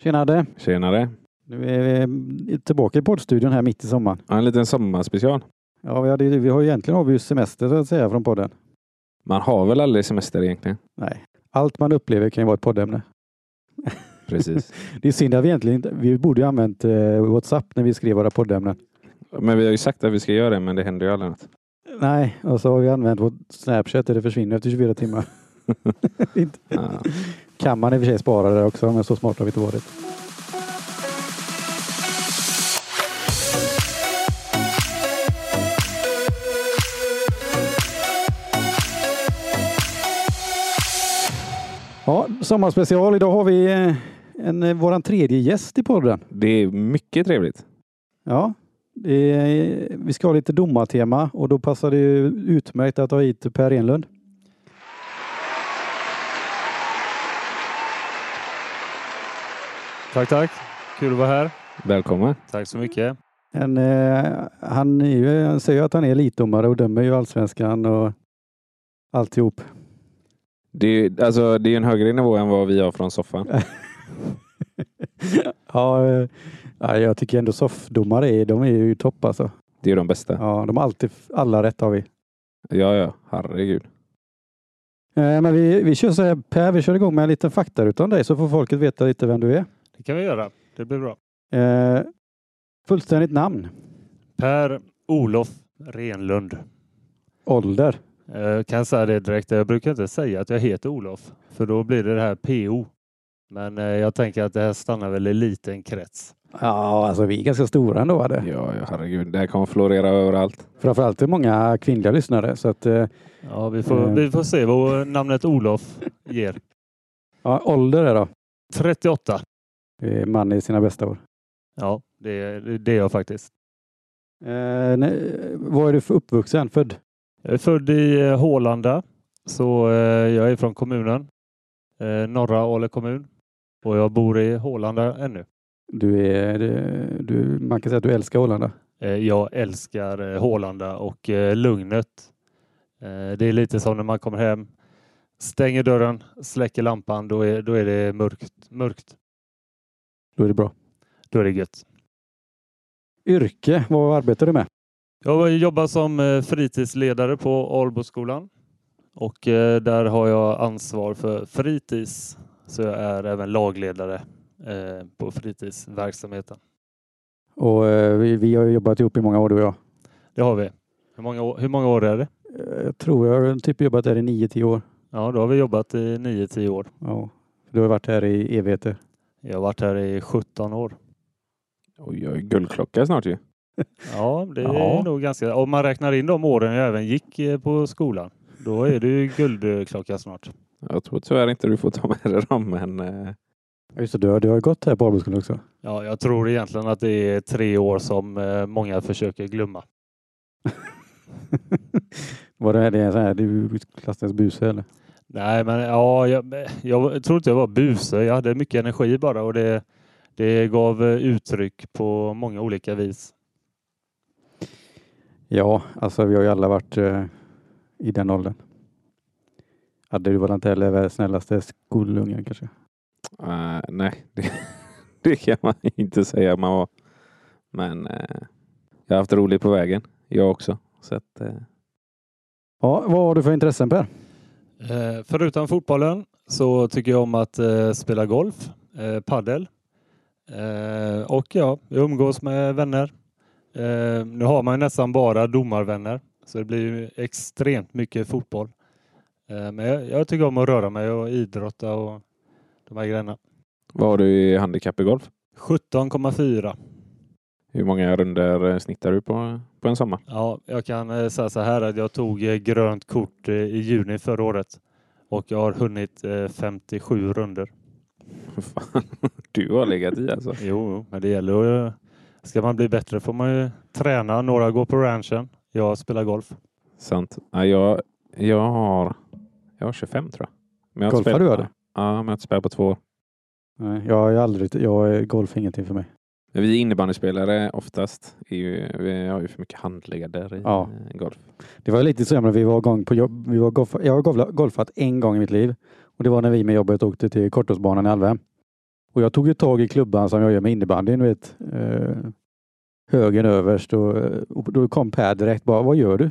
Tjenare! Tjenare! Nu är vi tillbaka i poddstudion här mitt i sommaren. Ja, en liten sommarspecial. Ja, vi, hade, vi har ju egentligen har vi ju semester så att säga från podden. Man har väl aldrig semester egentligen? Nej, allt man upplever kan ju vara ett poddämne. Precis. Det är synd att vi egentligen inte, vi borde ju använt eh, Whatsapp när vi skrev våra poddämnen. Men vi har ju sagt att vi ska göra det, men det händer ju aldrig något. Nej, och så har vi använt vårt Snapchat och det försvinner efter 24 timmar. Ja. Kan man i och för sig spara det också, men så smart har vi inte varit. Ja, sommarspecial. Idag har vi eh, en, eh, våran tredje gäst i podden. Det är mycket trevligt. Ja, är, vi ska ha lite domartema och då passar det utmärkt att ha hit Per Enlund. Tack, tack. Kul att vara här. Välkommen! Tack så mycket. En, eh, han, är ju, han säger att han är elitdomare och dömer ju allsvenskan och alltihop. Det är, alltså, det är en högre nivå än vad vi har från soffan. ja, eh, ja, jag tycker ändå soffdomare är, de är ju topp alltså. Det är de bästa. Ja, de har alltid alla rätt har vi. Ja, ja. Herregud. Eh, men vi, vi kör så här, Per, vi kör igång med en liten faktaruta om dig så får folket veta lite vem du är. Det kan vi göra. Det blir bra. Eh, fullständigt namn, Per Olof Renlund. ålder, Eh, kan jag säga det direkt. Jag brukar inte säga att jag heter Olof, för då blir det det här PO. Men eh, jag tänker att det här stannar väl i liten krets. Ja, alltså vi är ganska stora ändå. Hade. Ja, ja, herregud. Det här kommer florera överallt. Framförallt är många kvinnliga lyssnare. Så att, eh, Ja, vi får, Eh. vi får se vad namnet Olof ger. ja, ålder är då. 38. Man i sina bästa år. Ja, det är, det är jag faktiskt. Eh, nej, vad är du för uppvuxen? Född? Jag är född i eh, Hålanda, så eh, jag är från kommunen, eh, norra Ale kommun. Och jag bor i Hålanda ännu. Du är, du, man kan säga att du älskar Ålanda. Eh, jag älskar eh, Hålanda och lugnet. Det är lite som när man kommer hem, stänger dörren, släcker lampan, då är, då är det mörkt. mörkt. Då är det bra. Då är det gött. Yrke, vad arbetar du med? Jag jobbar som eh, fritidsledare på Alboskolan och eh, där har jag ansvar för fritids. Så jag är även lagledare eh, på fritidsverksamheten. Och, vi, vi har jobbat ihop i många år du och jag. Det har vi. Hur många, år- hur många år är det? Jag tror jag har typ jobbat där i 9-10 år. Ja, då har vi jobbat i 9-10 år. Ja. Du har varit här i evigheter. Jag har varit här i 17 år. Oj, jag är guldklocka snart ju. Ja, det Ja. är nog ganska... Om man räknar in de åren jag även gick eh, på skolan, då är det ju guldklocka snart. Jag tror tyvärr inte du får ta med dig dem, men eh, Just det, du har, du har gått här på Alboskolan också. Ja, jag tror egentligen att det är tre år som eh, många försöker glömma. Var det, det är så här, du klassades buse eller? Nej, men ja, jag, jag tror inte jag var buse. Jag hade mycket energi bara och det, det gav eh, uttryck på många olika vis. Ja, alltså vi har ju alla varit eh, i den åldern. Hade du varit inte heller snällaste skolungen kanske? eh, nej, det, det kan man inte säga man var. Men eh, jag har haft roligt på vägen, jag också. Så att, eh, Ja, vad har du för intressen Per? Eh, förutom fotbollen så tycker jag om att eh, spela golf, eh, paddel eh, och ja, jag umgås med vänner. Nu har man nästan bara domarvänner så det blir ju extremt mycket fotboll. Men jag, jag tycker om att röra mig och idrotta och de här grejerna. vad har du i handikapp i golf? 17,4. Hur många runder eh, snittar du på, på en sommar? Ja, jag kan eh, säga så här att jag tog eh, grönt kort i juni förra året och jag har hunnit eh, 57 runder. Fan, du har legat i alltså. Jo, men det gäller att... Ska man bli bättre får man ju träna. Några går på ranchen. Jag spelar golf. Sant. Ja, jag, jag har jag har 25 tror jag. Men jag Golfar spelat- du, eller? Ja, men jag har inte spelat på två år. Nej, jag har ju aldrig, jag är golf är ingenting för mig. Men Vi innebandyspelare oftast, är ju, vi har ju för mycket handledare i Ja. eh, golf. Det var lite så när vi var igång på jobb. Vi var golf, jag har golf- golfat en gång i mitt liv och det var när vi med jobbet åkte till Korthållsbanan i Alvhem. Och jag tog ju tag i klubban som jag gör med innebandyn, vet. Eh, högen överst och, och då kom Per direkt bara, vad gör du?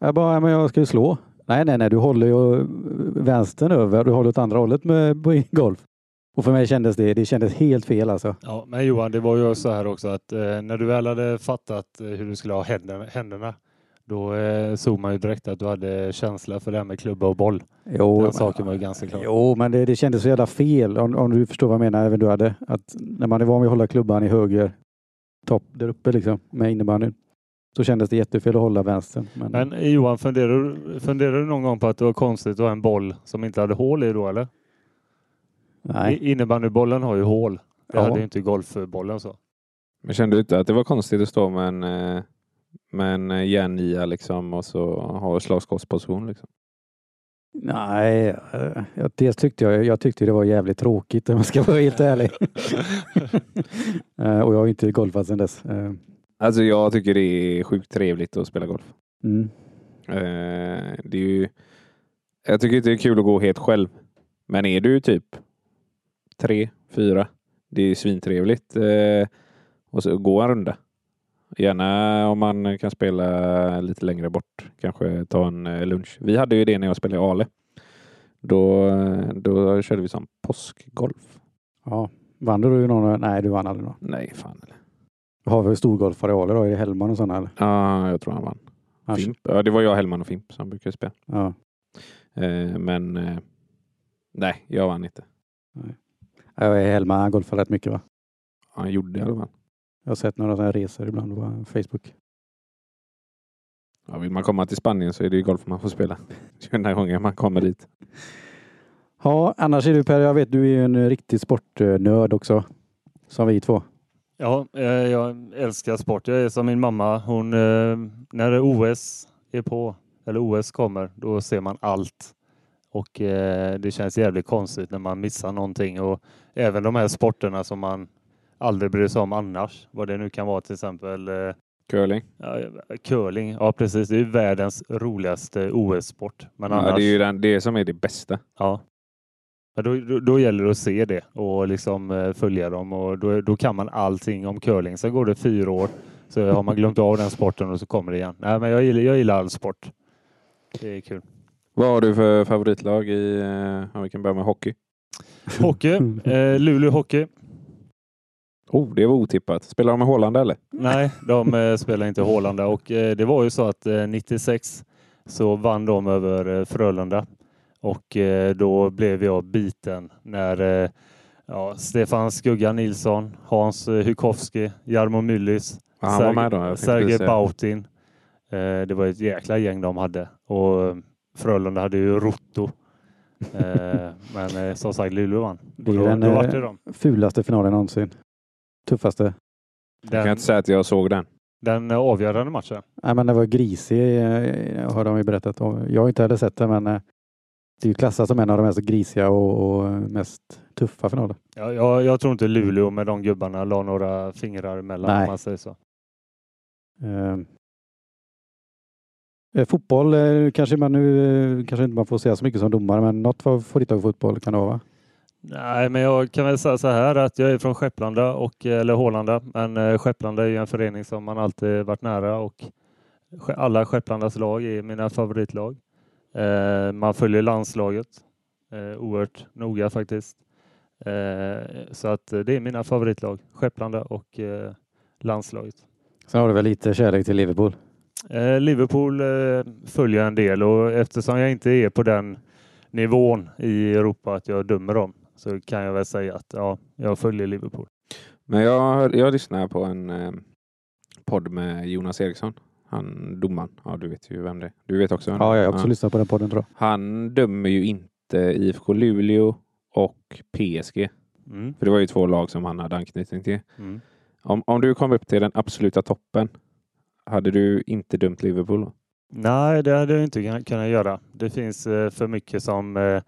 Jag bara, "Ja, men jag ska ju slå. Nej, nej, nej, du håller ju vänstern över, du håller åt andra hållet med på golf. Och för mig kändes det, det kändes helt fel alltså. Ja, men Johan, det var ju så här också att eh, när du väl hade fattat eh, hur du skulle ha händerna, händerna då eh, såg man ju direkt att du hade känsla för det här med klubba och boll. Jo, Den saken var ju ganska klar. Jo, men det, det kändes så jävla fel om, om du förstår vad jag menar, även du hade. Att när man är van vid att hålla klubban i höger topp där uppe liksom med innebandyn. Så kändes det jättefel att hålla vänstern. Men, Men eh, Johan, funderar, du- funderar du någon gång på att det var konstigt att ha en boll som inte hade hål i då eller? Nej. Innebandybollen har ju hål. Det Ja. hade ju inte golfbollen så. Men kände du inte att det var konstigt att stå med en, eh, med en eh, järnnia liksom och så ha slagskottsposition liksom? Nej, eh, jag, dels tyckte jag, jag tyckte det var jävligt tråkigt om jag ska vara helt ärlig. Och jag har inte golfat sedan dess. Alltså jag tycker det är sjukt trevligt att spela golf. Mm. Det är ju, jag tycker inte det är kul att gå helt själv. Men är du typ tre, fyra, det är svintrevligt. Eh, och så gå en runda. Gärna om man kan spela lite längre bort. Kanske ta en eh, lunch. Vi hade ju det när jag spelade i Ale. Då, då körde vi som påskgolf. Ja. Vann du någon? Nej, du vann aldrig någon. Nej, fan. Har vi storgolfarealer då? Är det Hellman och sådana eller? Ja, jag tror han vann. Fimp. Ja, det var jag, Hellman och Fimp som brukade spela. Ja. Eh, men eh, nej, jag vann inte. Ja, Hellman han golfar rätt mycket va? Han gjorde i alla fall. Jag har sett några sådana resor ibland på Facebook. Ja, vill man komma till Spanien så är det ju golf man får spela. Den här gången man kommer dit. Ja, annars är du Per, jag vet du är ju en riktig sportnörd också. Som vi två. Ja, eh, jag älskar sport. Jag är som min mamma. Hon, eh, när OS är på, eller OS kommer, då ser man allt. Och eh, det känns jävligt konstigt när man missar någonting. Och även de här sporterna som man aldrig bryr sig om annars. Vad det nu kan vara till exempel eh, Curling. ja, curling. Ja, precis. Det är världens roligaste OS-sport. Men annars, Ja, det är ju den, det som är det bästa. Ja. Då, då, då gäller det att se det och liksom eh, följa dem och då, då kan man allting om curling. Sen går det fyra år så har man glömt av den sporten och så kommer det igen. Nej, men jag gillar, jag gillar all sport. Det är kul. Vad har du för favoritlag i, eh, om vi kan börja med hockey? Hockey, eh, Luleå Hockey. Oh, det var otippat. Spelar de med Hålanda eller? Nej, de eh, spelar inte Hålanda och eh, det var ju så att eh, 96 så vann de över eh, Frölunda och eh, då blev jag biten när eh, ja, Stefan Skugga Nilsson, Hans eh, Hukowski, Jarmo Myllys, precis Sergej. Bautin. Eh, det var ett jäkla gäng de hade och eh, Frölunda hade ju Rotto. Eh, men eh, som sagt Luleå vann. Det är då, den då vart eh, det de. fulaste finalen någonsin. Tuffaste. Jag kan Den, inte säga att jag såg den. den avgörande matchen. Nej, men det var grisig har de ju berättat. om. Jag har inte heller sett det men det är ju klassat som en av de mest grisiga och, och mest tuffa finaler. Ja, jag, jag tror inte Luleå med de gubbarna la några fingrar emellan Nej. om man säger så. Eh, fotboll eh, kanske man nu eh, kanske inte man får säga så mycket som domare men något favoritlag i fotboll kan det vara va? Nej, men jag kan väl säga så här att jag är från Skepplanda och eller Hålanda, men Skepplanda är ju en förening som man alltid varit nära och alla Skepplandas lag är mina favoritlag. Man följer landslaget oerhört noga faktiskt. Så att det är mina favoritlag, Skepplanda och landslaget. Sen har du väl lite kärlek till Liverpool? Eh, Liverpool eh, följer en del och eftersom jag inte är på den nivån i Europa att jag dömer dem så kan jag väl säga att ja, jag följer Liverpool. Men jag, jag lyssnade på en eh, podd med Jonas Eriksson. Han domaren. Ja, du vet ju vem det är. Du vet också vem det Ja, jag har också lyssnat på den podden tror jag. Han dömer ju inte IFK Luleå och PSG. Mm. För det var ju två lag som han hade anknytning till. Mm. Om, om du kom upp till den absoluta toppen, hade du inte dömt Liverpool då? Nej, det hade jag inte kun- kunnat göra. Det finns eh, för mycket som eh,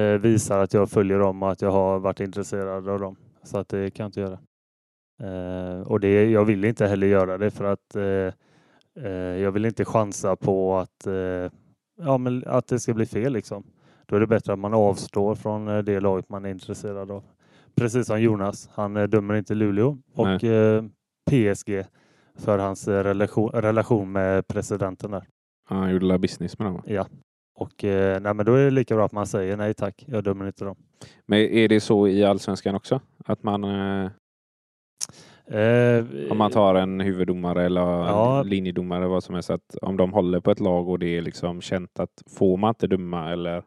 eh, visar att jag följer dem och att jag har varit intresserad av dem. Så att det kan jag inte göra. Och det, jag vill inte heller göra det för att jag vill inte chansa på att, ja, men att det ska bli fel. Liksom. Då är det bättre att man avstår från det laget man är intresserad av. precis som Jonas. Han dömer inte Luleå och eh, PSG för hans eh, relation, relation med presidenten där. Han gjorde la business med dem. va? Ja. Och eh, nej, men då är det lika bra att man säger nej tack, jag dömer inte dem. Men är det så i Allsvenskan också? Att man, eh, Eh, om man tar en huvuddomare eller Ja. linjedomare vad som helst, att om de håller på ett lag och det är liksom känt att får man inte döma eller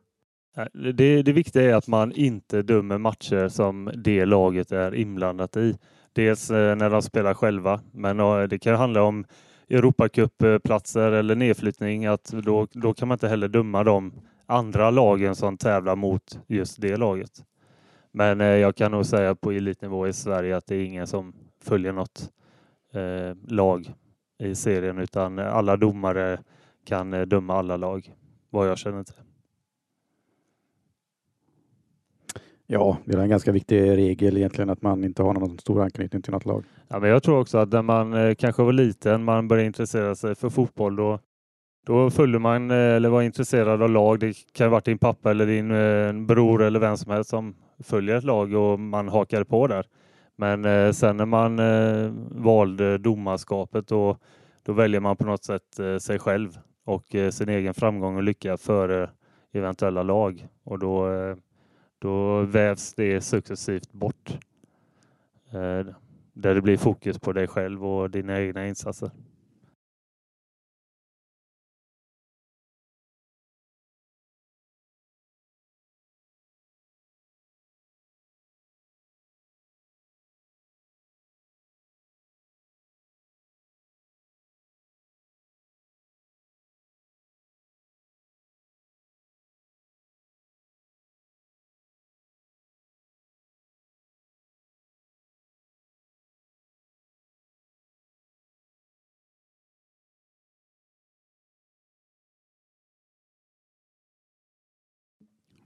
Det, det viktiga är att man inte dömer matcher som det laget är inblandat i. Dels eh, när de spelar själva, men eh, det kan handla om Europacupplatser eller nedflyttning. Att då, då kan man inte heller döma de andra lagen som tävlar mot just det laget. Men eh, jag kan nog säga på elitnivå i Sverige att det är ingen som följer något eh, lag i serien utan alla domare kan döma alla lag, vad jag känner till. Ja, det är en ganska viktig regel egentligen att man inte har någon stor anknytning till något lag. Ja, men jag tror också att när man eh, kanske var liten, man började intressera sig för fotboll, då, då följde man eh, eller var intresserad av lag. Det kan ha varit din pappa eller din eh, bror eller vem som helst som följer ett lag och man hakade på där. Men sen när man valde domarskapet då, då väljer man på något sätt sig själv och sin egen framgång och lycka före eventuella lag. Och då, då vävs det successivt bort. Eh, där det blir fokus på dig själv och dina egna insatser.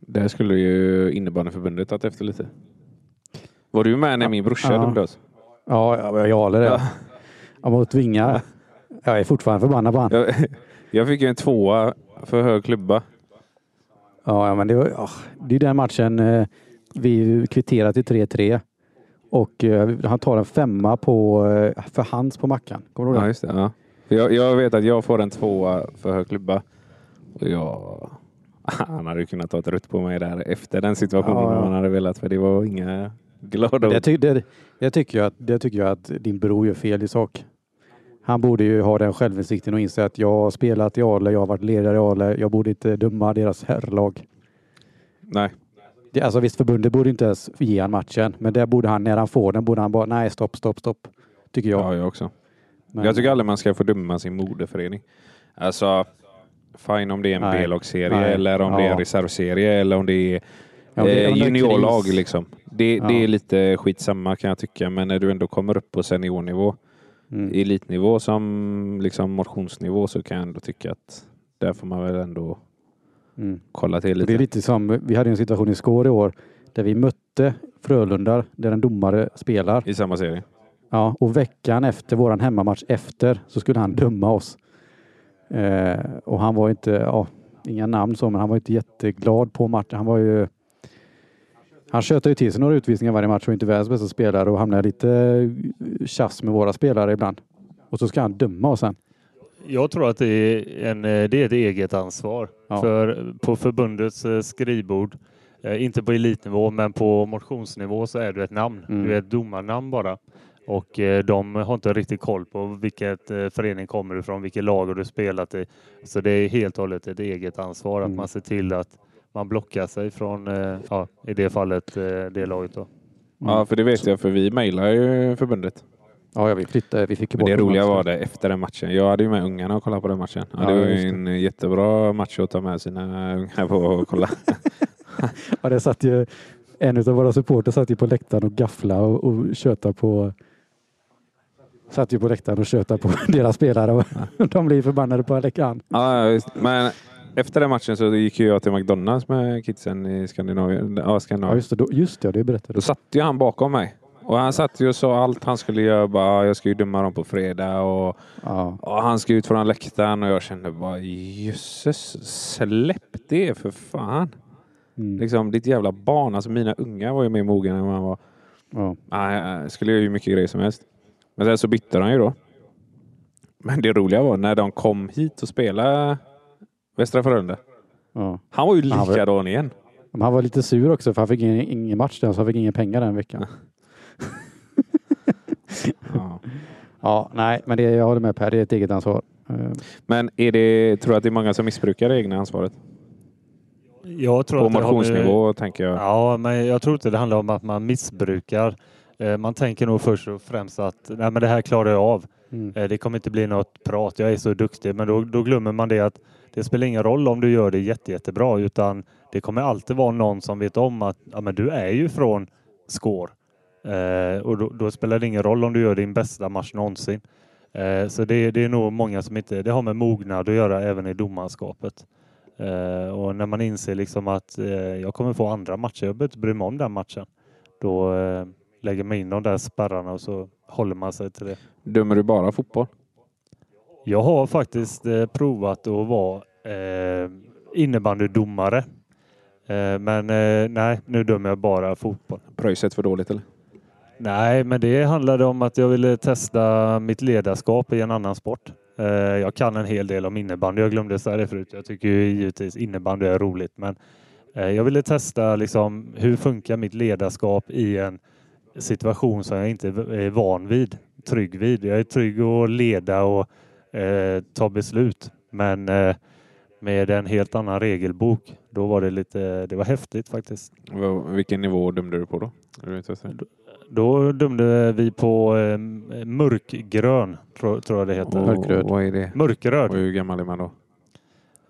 Det skulle ju innebandyförbundet tagit efter lite. Var du med när min brorsa Ja. dömde oss? Ja, jag, jag håller det. Ja. Ja. Mot Vinga. Jag är fortfarande förbannad på han. Jag, jag fick ju en tvåa för hög klubba. Ja, ja, men det, var, ja, det är den matchen eh, vi kvitterar till 3-3 och eh, han tar en femma på, eh, för hands på Mackan. Kommer du ihåg Ja, det? just det. Ja. Jag, jag vet att jag får en tvåa för hög klubba. Och jag... Han hade ju kunnat ta ett rött på mig där efter den situationen Ja, ja. om han hade velat. För det var inga glada Det, ord. ty, det, det, tycker jag, att- det tycker jag att din bror gör fel i sak. Han borde ju ha den självinsikten och inse att jag har spelat i Ale, jag har varit ledare i Ale, jag borde inte döma deras herrlag. Nej. Det, alltså visst, förbundet borde inte ens ge han matchen, men där borde han, när han får den, borde han bara nej, stopp, stopp, stopp. Tycker jag. Ja, jag också. Men- Jag tycker aldrig man ska få döma sin moderförening. Alltså, fine om det är en. B-lagsserie eller om det är en Ja. reservserie eller om det är Ja, eh, juniorlag. Liksom. Det, Ja. det är lite skitsamma kan jag tycka, men när du ändå kommer upp på seniornivå, Mm. elitnivå som liksom motionsnivå så kan jag ändå tycka att där får man väl ändå Mm. kolla till lite. Det är lite som, vi hade en situation i Skåre i år där vi mötte Frölunda där en domare spelar. I samma serie. Ja, och veckan efter våran hemmamatch efter så skulle han döma oss. Eh, och han var inte, ja, inga namn så, men han var inte jätteglad på matchen. Han var ju han tjötade ju till sig några utvisningar varje match och inte världens bästa spelare och hamnade lite tjafs med våra spelare ibland. Och så ska han döma oss sen. Jag tror att det är, en, eh, det är ett eget ansvar. Ja. För på förbundets eh, skrivbord, eh, inte på elitnivå men på motionsnivå så är du ett namn. Mm. Du är ett domarnamn bara. Och eh, de har inte riktigt koll på vilket eh, förening kommer du ifrån, vilket lag har du spelat i. Så det är helt och hållet ett eget ansvar Mm. att man ser till att man blockar sig från, eh, ja, i det fallet, det laget. Då. Ja, för det vet jag, för vi mejlar ju förbundet. Ja, ja vi flyttade, vi fick bort det roliga var det efter den matchen. Jag hade ju med ungarna och kollade på den matchen. Ja, Ja, det var ju det. en jättebra match att ta med sina ungar på och kolla. Ja, det satt ju, en av våra supporter satt ju på läktaren och gafflade och, och tjötade på Satt ju på läktaren och tjötade på deras spelare och de blev förbannade på läktaren. Ja, ja, visst. Men efter den matchen så gick ju jag till McDonalds med kidsen i Skandinavien. Ja, Ja, Skandinavien. just det, då, just det, det berättade Då du. satt ju han bakom mig. Och han satt ju och sa allt han skulle göra. Bara, jag ska ju döma dem på fredag och, Ja, och han ska ut från läktaren. Och jag kände bara jösses, släpp det för fan. Mm. Liksom ditt jävla barn. Alltså mina unga var ju mer mogna än man var. Ja. Nej, skulle göra hur mycket grejer som helst. Men sen så bytte han ju då. Men det roliga var när de kom hit och spelade Västra Frölunda. Ja. Han var ju Han var- likadan igen. Men han var lite sur också för han fick ingen, ingen match där, så han fick inga pengar den veckan. Ja. Ja, nej, men det, jag håller med Per, det är ett eget ansvar. Eh, Men är det, tror du att det är många som missbrukar det egna ansvaret? Jag tror På att det har med- motionsnivå tänker jag. Ja, men jag tror inte det handlar om att man missbrukar. Eh, Man tänker nog först och främst att nej, men det här klarar jag av. Mm. Eh, Det kommer inte bli något prat. Jag är så duktig. Men då, då glömmer man det att det spelar ingen roll om du gör det jätte, jättebra utan det kommer alltid vara någon som vet om att ja, men du är ju från Skår. Eh, och då, då spelar det ingen roll om du gör din bästa match någonsin. Eh, så det, det är nog många som inte... Det har med mognad att göra även i domarskapet. Eh, och när man inser liksom att eh, jag kommer få andra matcher, jag behöver inte bry mig om den matchen. Då lägger man in de där spärrarna och så håller man sig till det. Dömer du bara fotboll? Jag har faktiskt eh, provat att vara eh, innebandydomare. Eh, men eh, nej, nu dömer jag bara fotboll. Pröjset för dåligt eller? Nej, men det handlade om att jag ville testa mitt ledarskap i en annan sport. Jag kan en hel del om innebandy. Jag glömde säga det förut. Jag tycker ju givetvis innebandy är roligt, men jag ville testa liksom hur funkar mitt ledarskap i en situation som jag inte är van vid, trygg vid. Jag är trygg att leda och eh, ta beslut, men eh, med en helt annan regelbok. Då var det lite, det var häftigt faktiskt. Vilken nivå dömde du på då? Då dömde vi på eh, mörkgrön, tror, tror jag det heter. Och Mörkröd. Vad är det? Mörkröd. Och hur gammal är man då?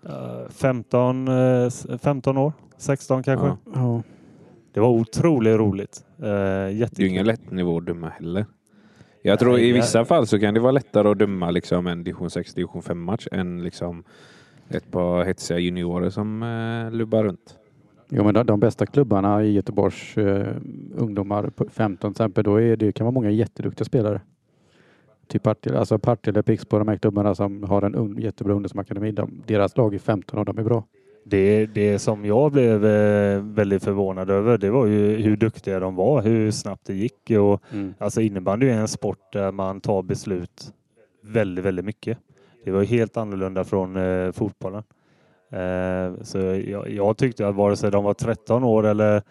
Eh, 15, eh, s- 15 år, 16 kanske. Ja. Ja. Det var otroligt roligt. Uh, Det är ju ingen lätt nivå att döma heller. Jag tror Nej, i jag- vissa fall så kan det vara lättare att döma liksom en division 6, division 5 match än liksom ett par hetsiga juniorer som eh, lubbar runt. Jo, men de, de bästa klubbarna i Göteborgs eh, ungdomar, på 15 till exempel, då är det, kan vara många jätteduktiga spelare. Typ Partille, alltså Partille, Pixbo, de här klubbarna som har en ung, jättebra ungdomsakademi. De, deras lag är 15 och de är bra. Det, det som jag blev eh, väldigt förvånad över det var ju hur duktiga de var, hur snabbt det gick. Och, alltså innebandy är en sport där man tar beslut väldigt, väldigt mycket. Det var helt annorlunda från eh, fotbollen. Eh, så jag, jag tyckte att vare sig de var 13 år eller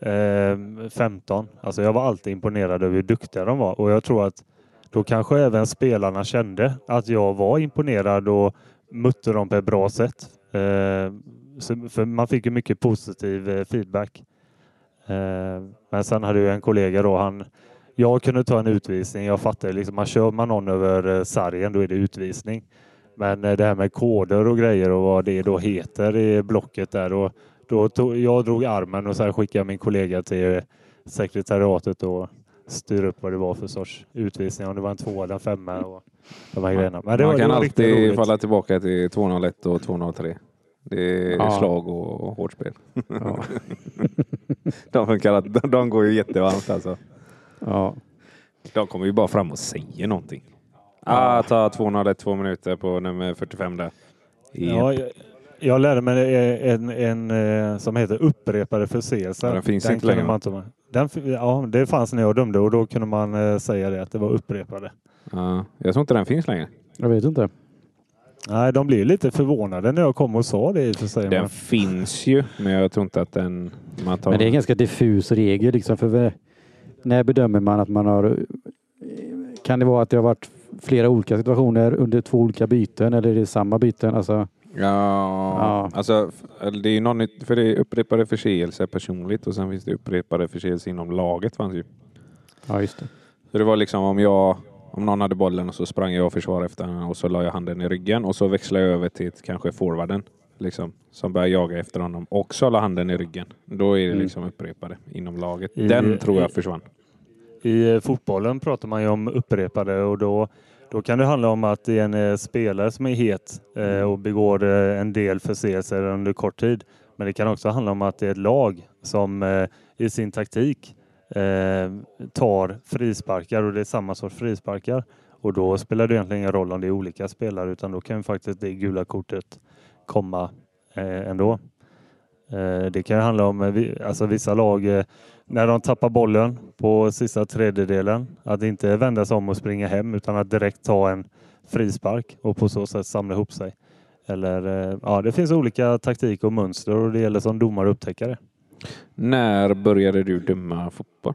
eh, 15, alltså jag var alltid imponerad över hur duktiga de var. Och jag tror att då kanske även spelarna kände att jag var imponerad och mötte dem på ett bra sätt. Eh, så, för man fick ju mycket positiv eh, feedback. Eh, men sen hade jag en kollega då, han, jag kunde ta en utvisning. Jag fattar liksom, man kör man någon över eh, sargen då är det utvisning. Men eh, det här med koder och grejer och vad det då heter i blocket där. Och då tog, jag drog armen och sen skickade min kollega till eh, sekretariatet och styr upp vad det var för sorts utvisning. Om det var en två eller en femma och de här grejerna. Men det man var, kan det var alltid falla tillbaka till 201 och 203. Det är Ja. slag och hårt spel. Ja. De, funkar, de, de går ju jättevarmt alltså. ja. De kommer ju bara fram och säger någonting. Ah, ta 201 två minuter på nummer 45 där. Ja, jag, jag lärde mig en, en, en som heter upprepade förseelser. Ja, den finns inte kunde längre, Man inte, den, ja, det fanns när jag dömde och då kunde man eh, säga det att det var upprepade. Ja, jag tror inte den finns längre. Jag vet inte. Nej, de blev lite förvånade när jag kom och sa det i och för sig. Den Men, finns ju, men jag tror inte att den... Man tar... Men det är en ganska diffus regel liksom. För när bedömer man att man har... Kan det vara att det har varit flera olika situationer under två olika byten eller är det samma byten? Alltså, Ja, Ja. alltså det är ju någon, för det är upprepade förseelser personligt och sen finns det upprepade förseelser inom laget fanns ju. ja, just det. Så det var liksom om jag, om någon hade bollen och så sprang jag och försvarade efter den och så la jag handen i ryggen och så växlade jag över till kanske forwarden liksom, som börjar jaga efter honom och så la handen i ryggen. Då är det Mm. liksom upprepade inom laget. I- Den tror jag i- försvann. I eh, fotbollen pratar man ju om upprepade och då, då kan det handla om att det är en eh, spelare som är het eh, och begår eh, en del förseelser under kort tid. Men det kan också handla om att det är ett lag som i sin taktik tar frisparkar och det är samma sorts frisparkar. Och då spelar det egentligen ingen roll om det är olika spelare utan då kan faktiskt det gula kortet komma ändå. Det kan handla om alltså vissa lag när de tappar bollen på sista tredjedelen att inte vända sig om och springa hem utan att direkt ta en frispark och på så sätt samla ihop sig. Eller, eh, ja, det finns olika taktik och mönster och det gäller som domare att upptäcka det. När började du döma fotboll?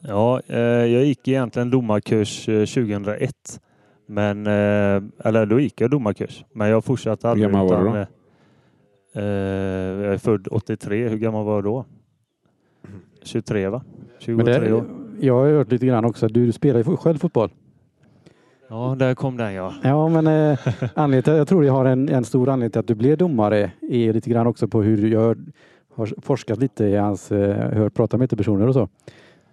Ja, eh, jag gick egentligen domarkurs eh, 2001. Men, eh, eller då gick jag domarkurs. Men jag fortsatte aldrig. gammal var du då? jag är född 83. Hur gammal var jag då? 23 va? 23 Men det, år. jag har hört lite grann också. Du spelar ju själv fotboll. Ja, där kom den ja. Ja, men eh, anledningen jag tror jag har en, en stor anledning till att du blev domare är lite grann också på hur jag har forskat lite i hans, eh, hört prata med lite personer och så.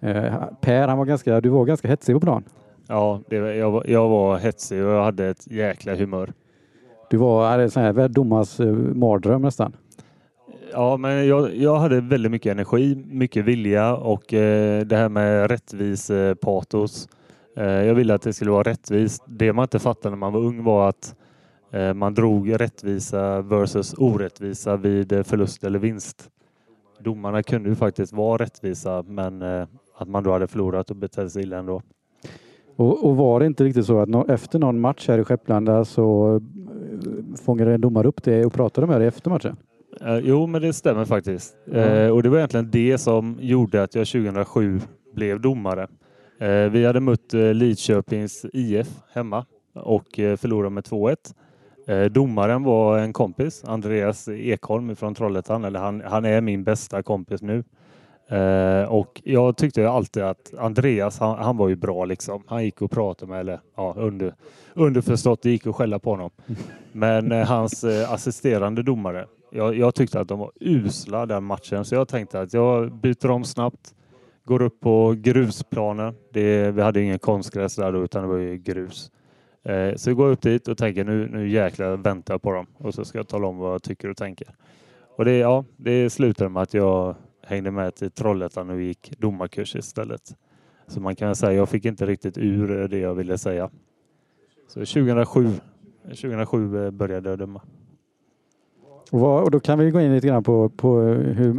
Eh, per, han var ganska, du var ganska hetsig på plan. Ja, det, jag, var- jag var hetsig och jag hade ett jäkla humör. Du var är det sån här domars eh, mardröm nästan. Ja, men jag, jag hade väldigt mycket energi, mycket vilja och eh, det här med rättvis eh, patos. Eh, jag ville att det skulle vara rättvist. Det man inte fattade när man var ung var att eh, man drog rättvisa versus orättvisa vid eh, förlust eller vinst. Domarna kunde ju faktiskt vara rättvisa, men eh, att man då hade förlorat och betett sig illa ändå. Och, och var det inte riktigt så att no efter någon match här i Skepplanda så eh, fångade en domare upp det och pratade med dig efter matchen? Eh, jo, men det stämmer faktiskt. Eh, och det var egentligen det som gjorde att jag 2007 blev domare. Eh, vi hade mött Lidköpings IF hemma och förlorade med 2-1. Eh, domaren var en kompis, Andreas Ekholm från Trollhättan. Eller han, han är min bästa kompis nu. Och jag tyckte alltid att Andreas, han, han var ju bra liksom. Han gick och pratade med, eller ja, under, underförstått, det gick att skälla på honom. Men hans assisterande domare, jag, jag tyckte att de var usla den matchen, så jag tänkte att jag byter om snabbt. Går upp på grusplanen. Det, vi hade ingen konstgräs där då, utan det var ju grus. Eh, så jag går upp dit och tänker nu, nu jäklar väntar jag på dem och så ska jag tala om vad jag tycker och tänker. Och det, ja, det slutade med att jag hängde med till Trollhättan och gick domarkurs istället. Så man kan säga jag fick inte riktigt ur det jag ville säga. Så 2007, 2007 eh, började jag döma. Och, vad, och då kan vi gå in lite grann på, på hur,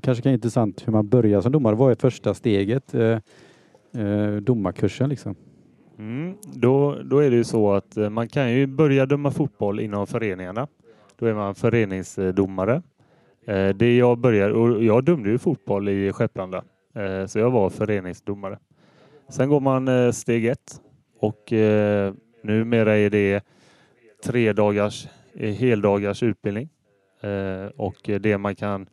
kanske kan vara intressant hur man börjar som domare. Vad är första steget? Eh, eh, domarkursen liksom. Mm, då, då är det ju så att eh, man kan ju börja döma fotboll inom föreningarna. Då är man föreningsdomare. Eh, Det jag började, och jag dömde ju fotboll i Skepplanda, eh, så jag var föreningsdomare. Sen går man eh, steg ett och eh, numera är det tre dagars eh, heldagars utbildning. Eh, Och det man kan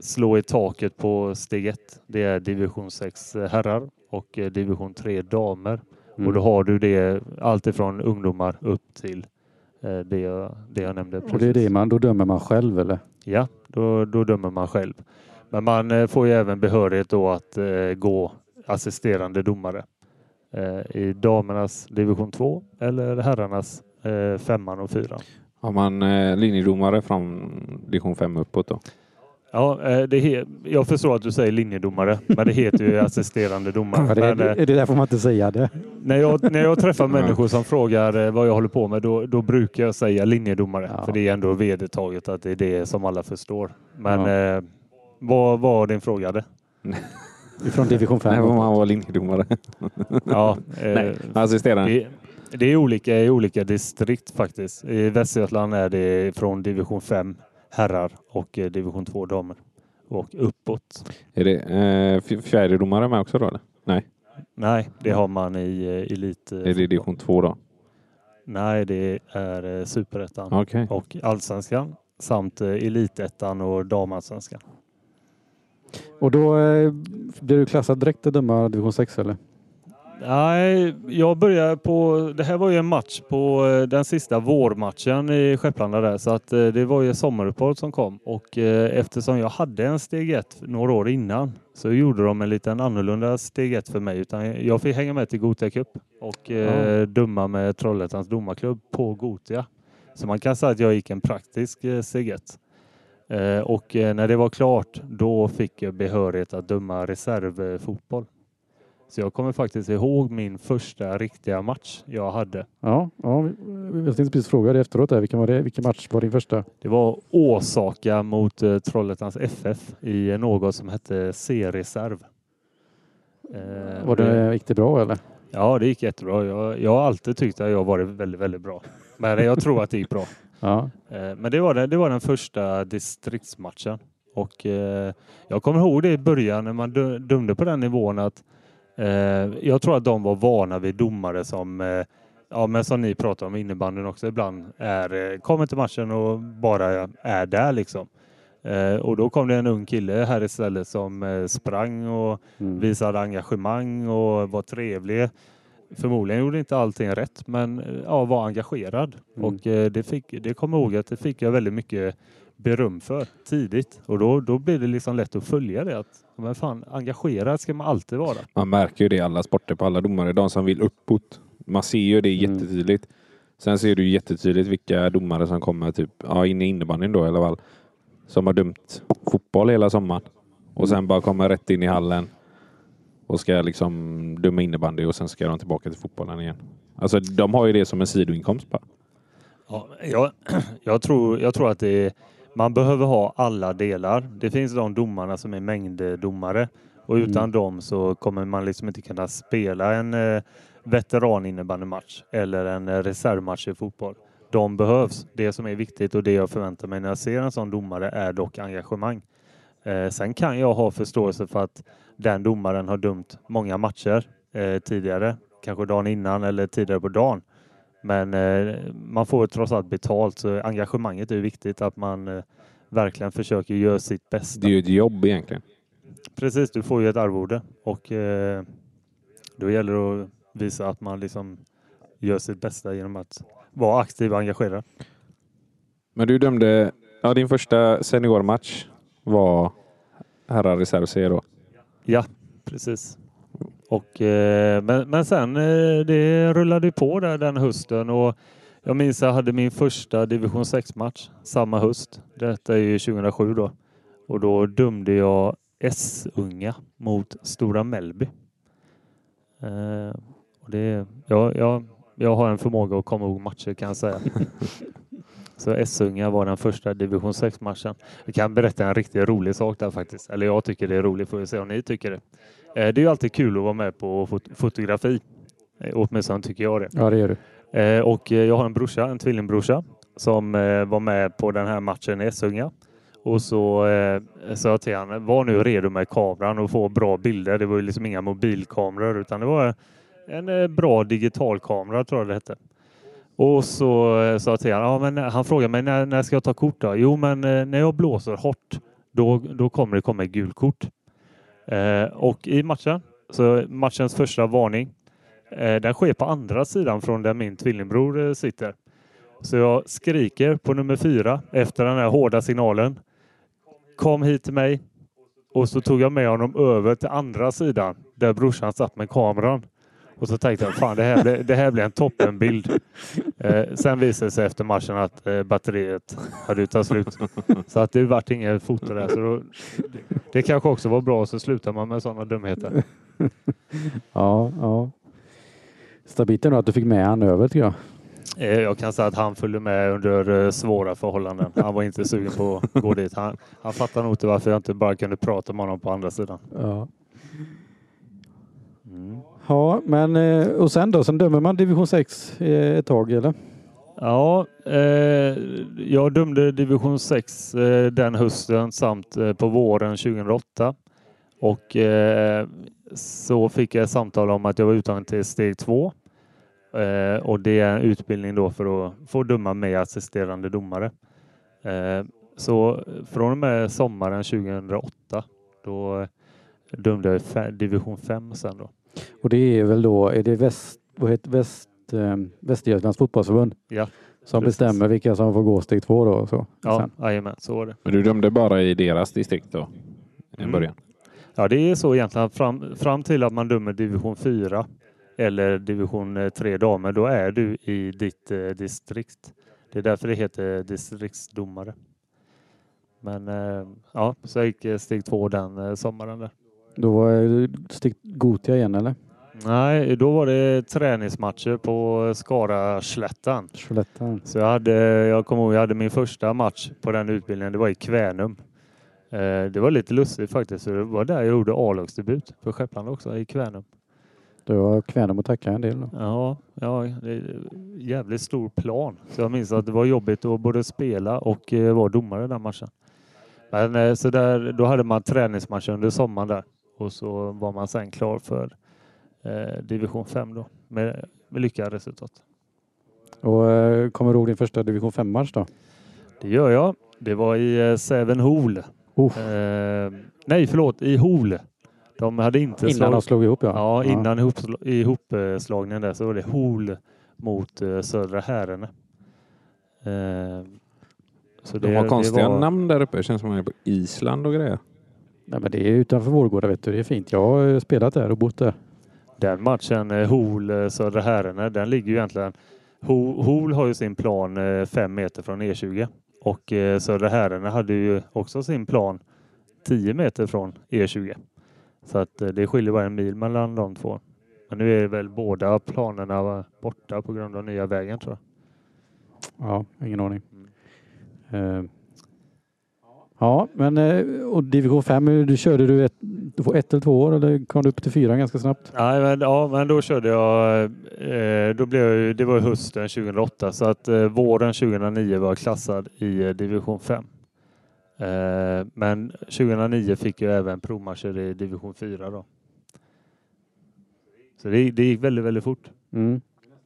slå i taket på steg ett, det är division 6 herrar och eh, division 3 damer. Och då har du det allt ifrån ungdomar upp till eh, det, jag, det jag nämnde. Och det är det man, då dömer man själv eller? Ja, då, då dömer man själv. Men man får ju även behörighet då att gå assisterande domare i damernas division 2 eller herrarnas femman och fyran. Har man eh, linjedomare från division 5 uppåt då? Ja, eh, det jag förstår att du säger linjedomare, men det heter ju assisterande domare. Ja, det, Men, eh, är det där får man inte säga det. När jag, när jag träffar människor som frågar eh, vad jag håller på med, då, då brukar jag säga linjedomare. Ja. För det är ändå vedertaget att det är det som alla förstår. Men Ja. eh, vad var din fråga? Det? Från division 5. Nej, man var linjedomare. Ja, eh, Nej, assisterande. det, det är olika i olika distrikt faktiskt. I Västergötland är det från division 5 herrar och eh, division 2 damer. Och uppåt. Är det eh, fjärdedomare med också då? Eller? Nej, Nej, det har man i eh, elit. eh, är det division 2 då? Nej, det är eh, superettan. Okej. och allsvenskan samt eh, elitettan och damallsvenskan. Och då eh, blir du klassad direkt att döma division 6 eller? Nej, jag började på... Det här var ju en match på eh, den sista vårmatchen i Skepplanda där så att eh, det var ju sommaruppehåll som kom och eh, eftersom jag hade en steg ett några år innan så gjorde de en liten annorlunda steg ett för mig utan jag fick hänga med till Gotia Cup och eh, döma med Trollhättans domarklubb på Gotia. Så man kan säga att jag gick en praktisk steg ett. Eh, och när det var klart då fick jag behörighet att döma reservfotboll. Så jag kommer faktiskt ihåg min första riktiga match jag hade. Ja, ja, jag tänkte precis fråga dig efteråt. Där. Vilken, var det? Vilken match var din första? Det var Åsaka mot eh, Trollhättans FF i något som hette C-reserv. Eh, Var det, gick det bra eller? Ja, det gick jättebra. Jag, jag har alltid tyckt att jag varit väldigt, väldigt bra. Men jag tror att det gick bra. Ja, Eh, Men det var, det, det var den första distriktsmatchen. Och eh, jag kommer ihåg det i början när man dö- dömde på den nivån att jag tror att de var vana vid domare som, eh, ja men som ni pratar om innebandyn också ibland, är, eh, kommer till matchen och bara är där liksom. Eh, och då kom det en ung kille här istället som eh, sprang och mm. visade engagemang och var trevlig. Förmodligen gjorde inte allting rätt men eh, ja, var engagerad. Mm. Och eh, det, fick, det kommer ihåg att det fick jag väldigt mycket beröm för tidigt. Och då, då blir det liksom lätt att följa det. Att, men fan, engagerad ska man alltid vara. Man märker ju det i alla sporter på alla domare. De som vill uppåt. Man ser ju det Mm. jättetydligt. Sen ser du jättetydligt vilka domare som kommer typ, ja, in i innebandyn då i alla fall. Som har dömt fotboll hela sommaren. Och sen bara kommer rätt in i hallen. Och ska liksom döma innebandy och sen ska de tillbaka till fotbollen igen. Alltså de har ju det som en sidoinkomst bara. Ja, jag, jag, tror, jag tror att det är, man behöver ha alla delar. Det finns de domarna som är mängddomare och utan Mm. dem så kommer man liksom inte kunna spela en eh, veteraninnebandymatch eller en eh, reservmatch i fotboll. De behövs. Det som är viktigt och det jag förväntar mig när jag ser en sån domare är dock engagemang. Eh, sen kan jag ha förståelse för att den domaren har dömt många matcher eh, tidigare, kanske dagen innan eller tidigare på dagen. Men eh, man får trots allt betalt så engagemanget är viktigt att man eh, verkligen försöker göra sitt bästa. Det är ju ett jobb egentligen. Precis, du får ju ett arvode och eh, då gäller det att visa att man liksom gör sitt bästa genom att vara aktiv och engagerad. Men du dömde, ja din första seniormatch var herrar reserv C då. Ja, precis. Och, eh, men, men sen eh, det rullade på där den hösten och jag minns att jag hade min första division 6-match samma höst. Detta är ju 2007 då. Och då dömde jag S-unga mot Stora Mellby. Eh, och det, ja, ja, jag har en förmåga att komma ihåg matcher kan jag säga. Så S-unga var den första division 6-matchen. Jag kan berätta en riktigt rolig sak där faktiskt. Eller jag tycker det är roligt, får vi se om ni tycker det. Eh, Det är ju alltid kul att vara med på fot- fotografi. Eh, Åtminstone tycker jag det. ja det gör du. Eh, Och jag har en brorsa, en tvillingbrorsa, som var med på den här matchen i Essunga. Och så sa jag till honom, var nu redo med kameran och få bra bilder. Det var ju liksom inga mobilkameror utan det var en bra digitalkamera tror jag det hette. Och så sa jag till honom, ja, men han frågade mig när, när ska jag ta kort då? Jo men när jag blåser hårt då, då kommer det komma ett gulkort. Eh, och i matchen, så matchens första varning, eh, den sker på andra sidan från där min tvillingbror eh, sitter. Så jag skriker på nummer fyra efter den här hårda signalen. Kom hit till mig. Och så tog jag med honom över till andra sidan där brorsan satt med kameran. Och så tänkte jag, fan det här blir, det här blir en toppenbild. Eh, sen visade det sig efter matchen att eh, batteriet hade tagit slut. Så att det vart inget foto där. Så då, det, kanske också var bra, så slutar man med sådana dumheter. Ja, ja. Stabilt ändå att du fick med han över tycker jag. Eh, Jag kan säga att han följde med under eh, svåra förhållanden. Han var inte sugen på att gå dit. Han, han fattar nog inte varför jag inte bara kunde prata med honom på andra sidan. Ja. Ja, men eh, och sen då? Sen dömer man division 6 eh, ett tag eller? Ja, eh, jag dömde division 6 eh, den hösten samt eh, på våren 2008. Och eh, så fick jag ett samtal om att jag var uttagen till steg 2. Eh, och det är en utbildning då för att få döma med assisterande domare. Eh, så från och med sommaren 2008 då dömde jag i division 5 sen då. Och det är väl då, är det väst, vad heter, väst, eh, Västergötlands fotbollsförbund Ja, som precis. bestämmer vilka som får gå steg två då? och Så. ja, jajamän, så var det. Men du dömde bara i deras distrikt då? I Mm. början? Ja, det är så egentligen. att Fram, fram till att man dömer division 4 eller division 3 damer, då är du i ditt eh, distrikt. Det är därför det heter distriktsdomare. Men eh, ja, så jag gick eh, steg två den eh, sommaren där. Då var det Gotia igen eller? Nej, då var det träningsmatcher på Skara slättan. Skellefteå. Så jag, hade, jag kommer ihåg, jag hade min första match på den utbildningen. Det var i Kvänum. Eh, det var lite lustigt faktiskt. Det var där jag gjorde A-lagsdebut för Skepplanda också, i Kvänum. Du har Kvänum att tacka en del då. Ja, ja, det är jävligt stor plan. Så jag minns att det var jobbigt att både spela och eh, vara domare den matchen. Men eh, så där, då hade man träningsmatcher under sommaren där och så var man sen klar för eh, division 5 då med, med lyckade resultat. Och eh, kommer du ihåg din första division 5-match då? Det gör jag. Det var i eh, Sävenhol. Oh. Eh, nej, förlåt, i Hol. De hade inte Innan de slagit- slog ihop ja. Ja, innan ihopsl- ihopslagningen där så var det Hol mot eh, Södra Härene. Eh, så De har det konstiga var- namn där uppe. Det känns som att man är på Island och grejer. Nej, men det är utanför Vårgårda vet du. Det är fint. Jag har eh, spelat där och bott där. Den matchen, eh, Hol eh, Södra Härene, den ligger ju egentligen... Ho- Hol har ju sin plan eh, fem meter från E20 och eh, Södra Härene hade ju också sin plan 10 meter från E20. Så att eh, det skiljer bara en mil mellan de två. Men nu är väl båda planerna borta på grund av nya vägen tror jag. Ja, ingen aning. Eh, ja, men eh, och division 5, eh, du körde du ett, ett eller två år eller kom du upp till fyra ganska snabbt? Nej, men, ja, men då körde jag, eh, då blev jag, det var hösten 2008 så att våren 2009 var jag klassad i division 5. Eh, men 2009 fick jag även provmatcher i division 4 då. Så det, det gick väldigt, väldigt fort. Mm.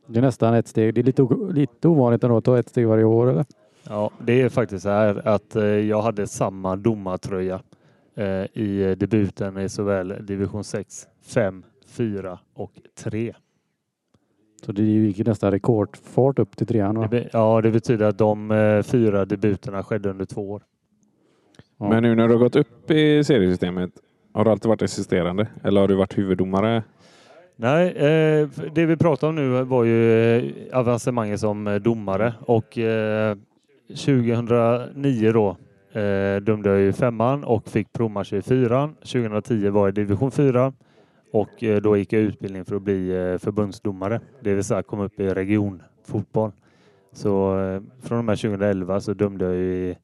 Det är nästan ett steg. Det är lite, lite ovanligt ändå att ta ett steg varje år eller? Ja, det är faktiskt så här att eh, jag hade samma domartröja eh, i debuten i såväl division 6, 5, 4 och 3. Så det gick ju nästan rekordfart upp till trean va? ja, det betyder att de eh, fyra debuterna skedde under två år. Ja. Men nu när du har gått upp i seriesystemet, har du alltid varit assisterande? Eller har du varit huvuddomare? Nej, eh, det vi pratade om nu var ju avancemanget som domare och eh, 2009 då eh, dömde jag i femman och fick provmatcher i fyran. 2010 var jag i division 4 och eh, då gick jag utbildning för att bli eh, förbundsdomare, det vill säga kom upp i regionfotboll. Så eh, från och med 2011 så dömde jag ju i,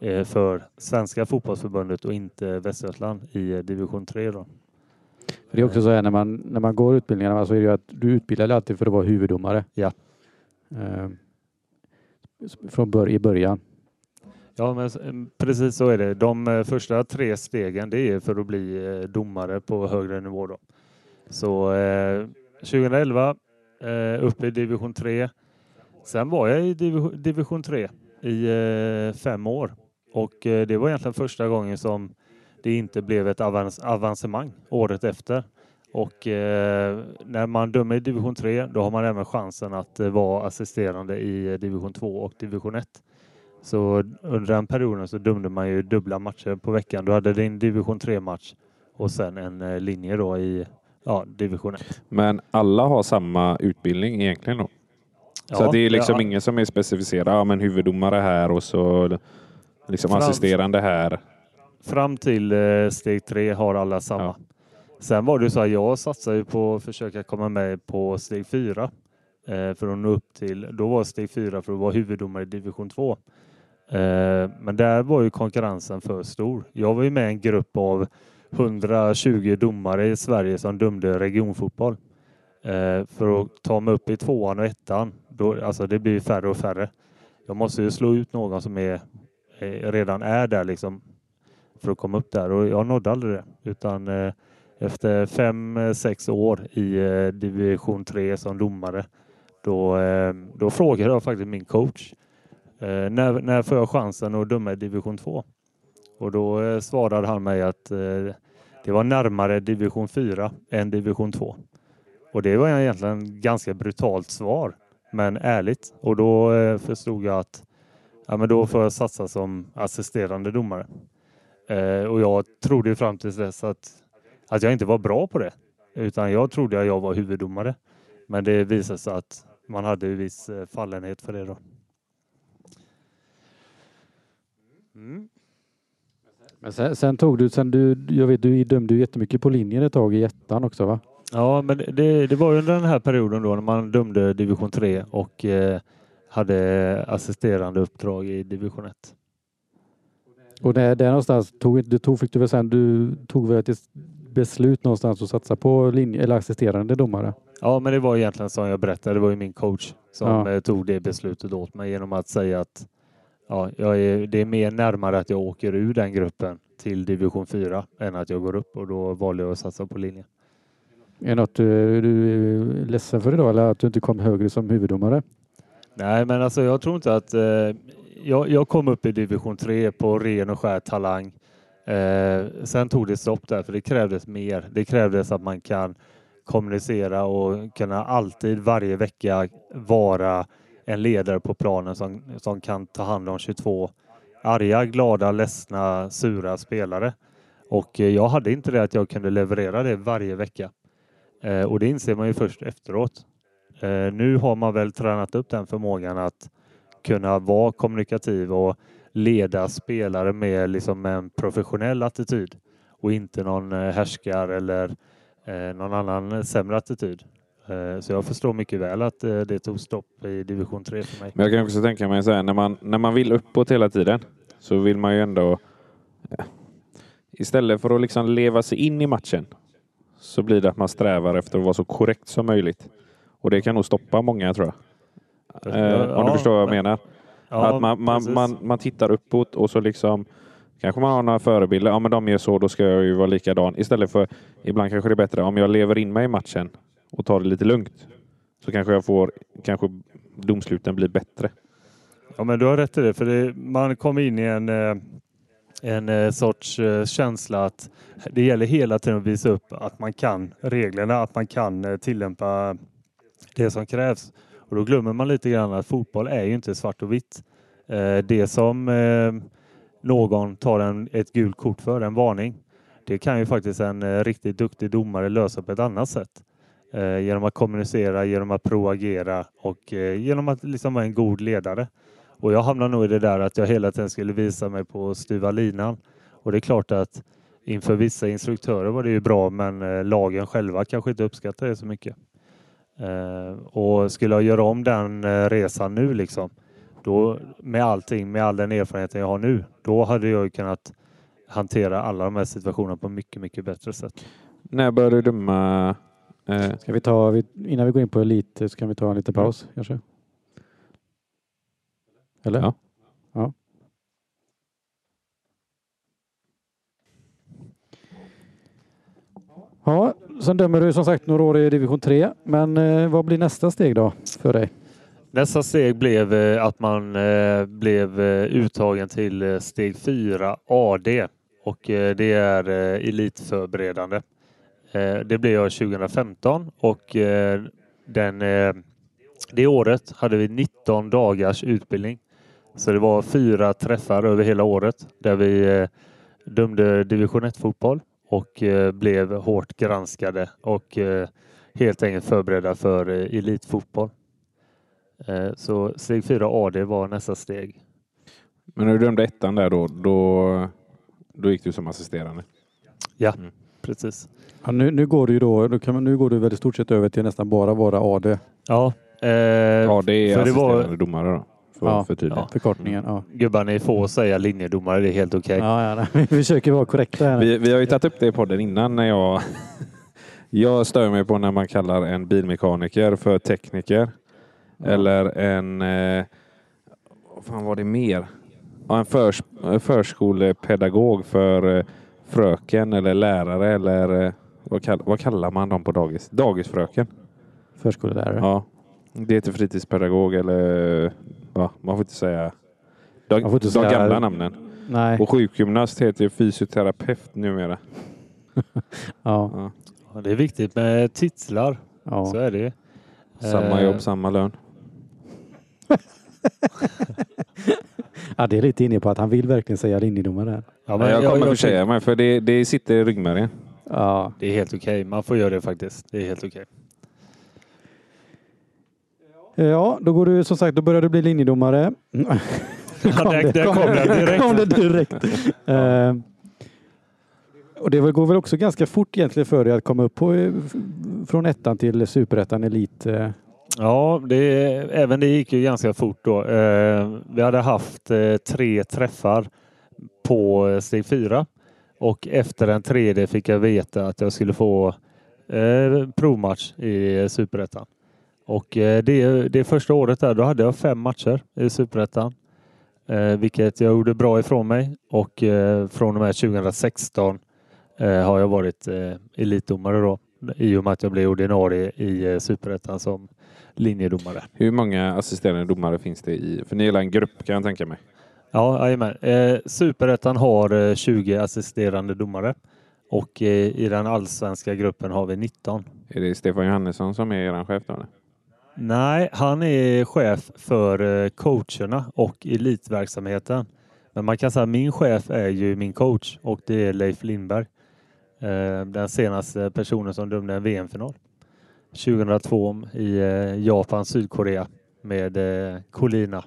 eh, för Svenska fotbollsförbundet och inte Västergötland i eh, division 3 då. För det är också så här när man, när man går utbildningarna så är det ju att du utbildar dig alltid för att vara huvuddomare. Ja. Från bör, i början. Ja, men mm, precis så är det. De eh, första tre stegen det är för att bli eh, domare på högre nivå. Då. Så eh, 2011 eh, upp i division 3. Sen var jag i division, division 3 i eh, fem år och eh, det var egentligen första gången som det inte blev ett avans avancemang året efter. Och eh, när man dömer i division 3 då har man även chansen att eh, vara assisterande i eh, division 2 och division 1. Så under den perioden så dömde man ju dubbla matcher på veckan. Du hade din division 3-match och sen en eh, linje då i ja, division 1. Men alla har samma utbildning egentligen då? så Ja, att det är liksom ja, ingen som är specificerad. Ja, men huvuddomare här och så liksom Fram- assisterande här. Fram till eh, steg 3 har alla samma. Ja. Sen var det så att jag satsade på att försöka komma med på steg fyra. Eh, för att nå upp till, då var steg fyra för att vara huvuddomare i division 2. Eh, men där var ju konkurrensen för stor. Jag var ju med i en grupp av 120 domare i Sverige som dömde regionfotboll. Eh, för att ta mig upp i tvåan och ettan, då, alltså det blir färre och färre. Jag måste ju slå ut någon som är, redan är där liksom för att komma upp där och jag nådde aldrig det. Utan eh, efter fem, eh, sex år i eh, division 3 som domare då, eh, då frågade jag faktiskt min coach eh, när, när får jag chansen att döma i division 2? Och då svarade han mig att det var närmare division 4 än division 2. Och det var egentligen ganska brutalt svar, men ärligt. Och då förstod jag att ja, men då får jag satsa som assisterande domare. Eh, och jag trodde fram till dess att, att jag inte var bra på det. Utan jag trodde att jag var huvuddomare. Men det visade sig att man hade viss eh, fallenhet för det då. Mm. Men sen, sen tog du, sen du, jag vet du dömde ju jättemycket på linjen ett tag i ettan också va? Ja, men det, det var under den här perioden då när man dömde division 3 och eh, hade assisterande uppdrag i division 1. Och där, där någonstans tog, du tog, fick du väl sen, du tog väl ett beslut någonstans att satsa på linje, eller assisterande domare? Ja, men det var egentligen som jag berättade, det var ju min coach som Ja. eh, tog det beslutet åt mig genom att säga att ja, är, det är mer närmare att jag åker ur den gruppen till division 4 än att jag går upp och då valde jag att satsa på linjen. Är det något du, du är ledsen för idag eller att du inte kom högre som huvuddomare? Nej, men alltså jag tror inte att... Eh, jag, jag kom upp i division 3 på ren och skär talang. Eh, sen tog det stopp där, för det krävdes mer. Det krävdes att man kan kommunicera och kunna alltid varje vecka vara en ledare på planen som, som kan ta hand om 22 arga, glada, ledsna, sura spelare. Och eh, jag hade inte det att jag kunde leverera det varje vecka. Eh, och det inser man ju först efteråt. Eh, nu har man väl tränat upp den förmågan att kunna vara kommunikativ och leda spelare med liksom en professionell attityd och inte någon eh, härskar eller eh, någon annan sämre attityd. Eh, så jag förstår mycket väl att det tog stopp i division 3 för mig. Men jag kan också tänka mig så här, när man, när man vill uppåt hela tiden så vill man ju ändå ja, istället för att liksom leva sig in i matchen så blir det att man strävar efter att vara så korrekt som möjligt. Och det kan nog stoppa många tror jag. Eh, om du förstår vad jag men- menar. Ja, att man, man, man, man tittar uppåt och så liksom kanske man har några förebilder. Ja, men de gör så, då ska jag ju vara likadan. Istället för ibland kanske det är bättre om jag lever in mig i matchen och tar det lite lugnt. Så kanske jag får, kanske domsluten blir bättre. Ja, men du har rätt i det, för det, man kommer in i en, eh, en eh, sorts eh, känsla att det gäller hela tiden att visa upp att man kan reglerna, att man kan tillämpa det som krävs. Och då glömmer man lite grann att fotboll är ju inte svart och vitt. Eh, det som eh, någon tar en, ett gult kort för, en varning, det kan ju faktiskt en eh, riktigt duktig domare lösa på ett annat sätt. Genom att kommunicera, genom att proagera och genom att liksom vara en god ledare. Och jag hamnade nog i det där att jag hela tiden skulle visa mig på styva linan. Och det är klart att inför vissa instruktörer var det ju bra men lagen själva kanske inte uppskattar det så mycket. Eh, och skulle jag göra om den eh, resan nu liksom, då med allting, med all den erfarenheten jag har nu, då hade jag kunnat hantera alla de här situationerna på mycket, mycket bättre sätt. När började du döma? Eh, Ska vi ta, innan vi går in på elit så kan vi ta en liten paus kanske? Eller? Ja. ja. Ja, sen dömer du som sagt några år i division 3. Men eh, vad blir nästa steg då för dig? Nästa steg blev eh, att man eh, blev eh, uttagen till steg 4 AD och det är elitförberedande. Det blev jag 2015 och den, det året hade vi 19 dagars utbildning. Så det var fyra träffar över hela året där vi dömde division 1 fotboll och eh, blev hårt granskade och eh, helt enkelt förberedda för eh, elitfotboll. Eh, Så steg 4 AD var nästa steg. men när du dömde ettan där då, då, då gick du som assisterande. Precis. Ja, nu, nu går du ju då, då kan man, nu går du väl i stort sett över till nästan bara vara AD. Ja, eh, Ja, det är för det var- assisterande domare då. För, Ja. för tydligt. Ja. Förkortningen. Ja. gubbar ni får säga linjedomare, det är helt okej. Ja, ja, nej, vi försöker vara korrekta här. Vi, vi har ju tagit upp det i podden innan när jag Jag stör mig på när man kallar en bilmekaniker för tekniker. Eller en eh, Vad fan var det mer? Ja, en förs, förskolepedagog för eh, fröken eller lärare eller eh, vad, kall, vad kallar man dem på dagis? Dagisfröken. Förskollärare. Ja. Det heter fritidspedagog eller ja, man får inte säga de, Man får inte de säga- gamla namnen. Nej. Och sjukgymnast heter ju fysioterapeut numera. Ja. Ja. Det är viktigt med titlar, Ja. så är det. Samma Eh, jobb, samma lön. ja, det är lite inne på att han vill verkligen säga linjedomare. här. Ja, Men jag kommer jag- försäga mig för det, det sitter i ryggmärgen. Ja. Det är helt okej, man får göra det faktiskt. Det är helt okej. Ja, då går du som sagt, då börjar du bli linjedomare. Ja, där, där kom den direkt. kom det direkt. Eh, Och det går väl också ganska fort egentligen för dig att komma upp på, eh, från ettan till superettan elit. eh. Ja, det, även det gick ju ganska fort då. Eh, vi hade haft tre träffar på steg fyra och efter den tredje fick jag veta att jag skulle få provmatch i superettan. Och eh, det, det första året där, då hade jag fem matcher i superettan. Eh, vilket jag gjorde bra ifrån mig och eh, från och med 2016 eh, har jag varit elitdomare då i och med att jag blev ordinarie i superettan som linjedomare. Hur många assisterande domare finns det i? För ni är en grupp kan jag tänka mig. Ja, jajamän. Eh, Superettan har eh, 20 assisterande domare och i den allsvenska gruppen har vi 19. Är det Stefan Johannesson som är er chef då? Nej, han är chef för eh, coacherna och elitverksamheten. Men man kan säga att min chef är ju min coach och det är Leif Lindberg. Eh, Den senaste personen som dömde en VM-final. 2002 i eh, Japan, Sydkorea med Colina.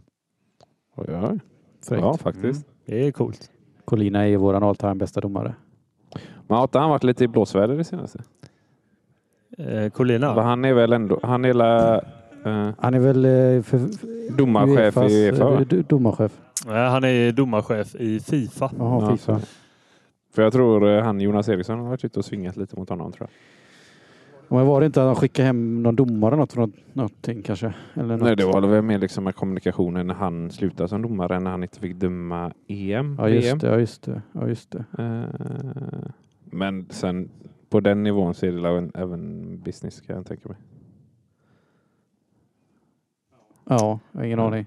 Oj, oj. Fräckt. Ja, faktiskt. Det är coolt. Colina är våran all time bästa domare. Men har inte han varit lite i blåsväder det senaste? Eh, Colina? Han är väl ändå, han är la, eh, Han är väl eh, för, för, domarchef i Uefa eh, va? d- domarchef. Nej, han är domarchef i Fifa. Jaha, Ja, Fifa. För jag tror eh, han Jonas Eriksson har varit ute och svingat lite mot honom tror jag. Men var det inte att han skickade hem någon domare något från någonting kanske? Eller något? Nej, det var väl mer liksom med kommunikationen när han slutade som domare, när han inte fick döma EM, Ja just det, ja just det. Ja, just det. Eh, Men sen på den nivån så är det även, även business kan jag tänka mig. Ja, ingen aning.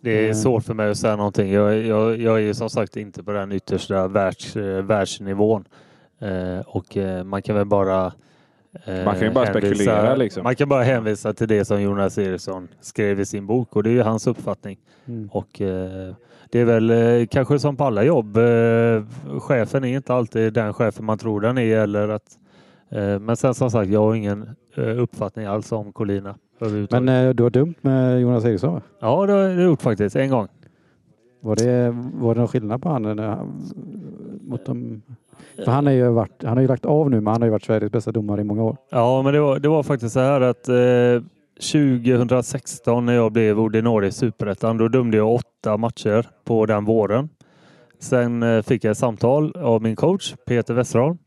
Det är Mm. svårt för mig att säga någonting. Jag, jag, jag är ju som sagt inte på den yttersta världs, eh, världsnivån. Eh, och eh, man kan väl bara eh, Man kan ju bara spekulera, liksom. Man kan bara hänvisa till det som Jonas Eriksson skrev i sin bok och det är ju hans uppfattning. Mm. Och eh, det är väl eh, kanske som på alla jobb. Eh, chefen är inte alltid den chefen man tror den är. Eller att, eh, men sen som sagt, jag har ingen eh, uppfattning alls om Colina. Men eh, du har dömt med Jonas Eriksson va? Ja, det har jag gjort faktiskt. En gång. Var det, var det någon skillnad på han? Han mot dem? För han, är ju varit, han har ju lagt av nu men han har ju varit Sveriges bästa domare i många år. Ja, men det var, det var faktiskt så här att eh, 2016 när jag blev ordinarie i Superettan, då dömde jag åtta matcher på den våren. Sen eh, fick jag ett samtal av min coach Peter Westerholm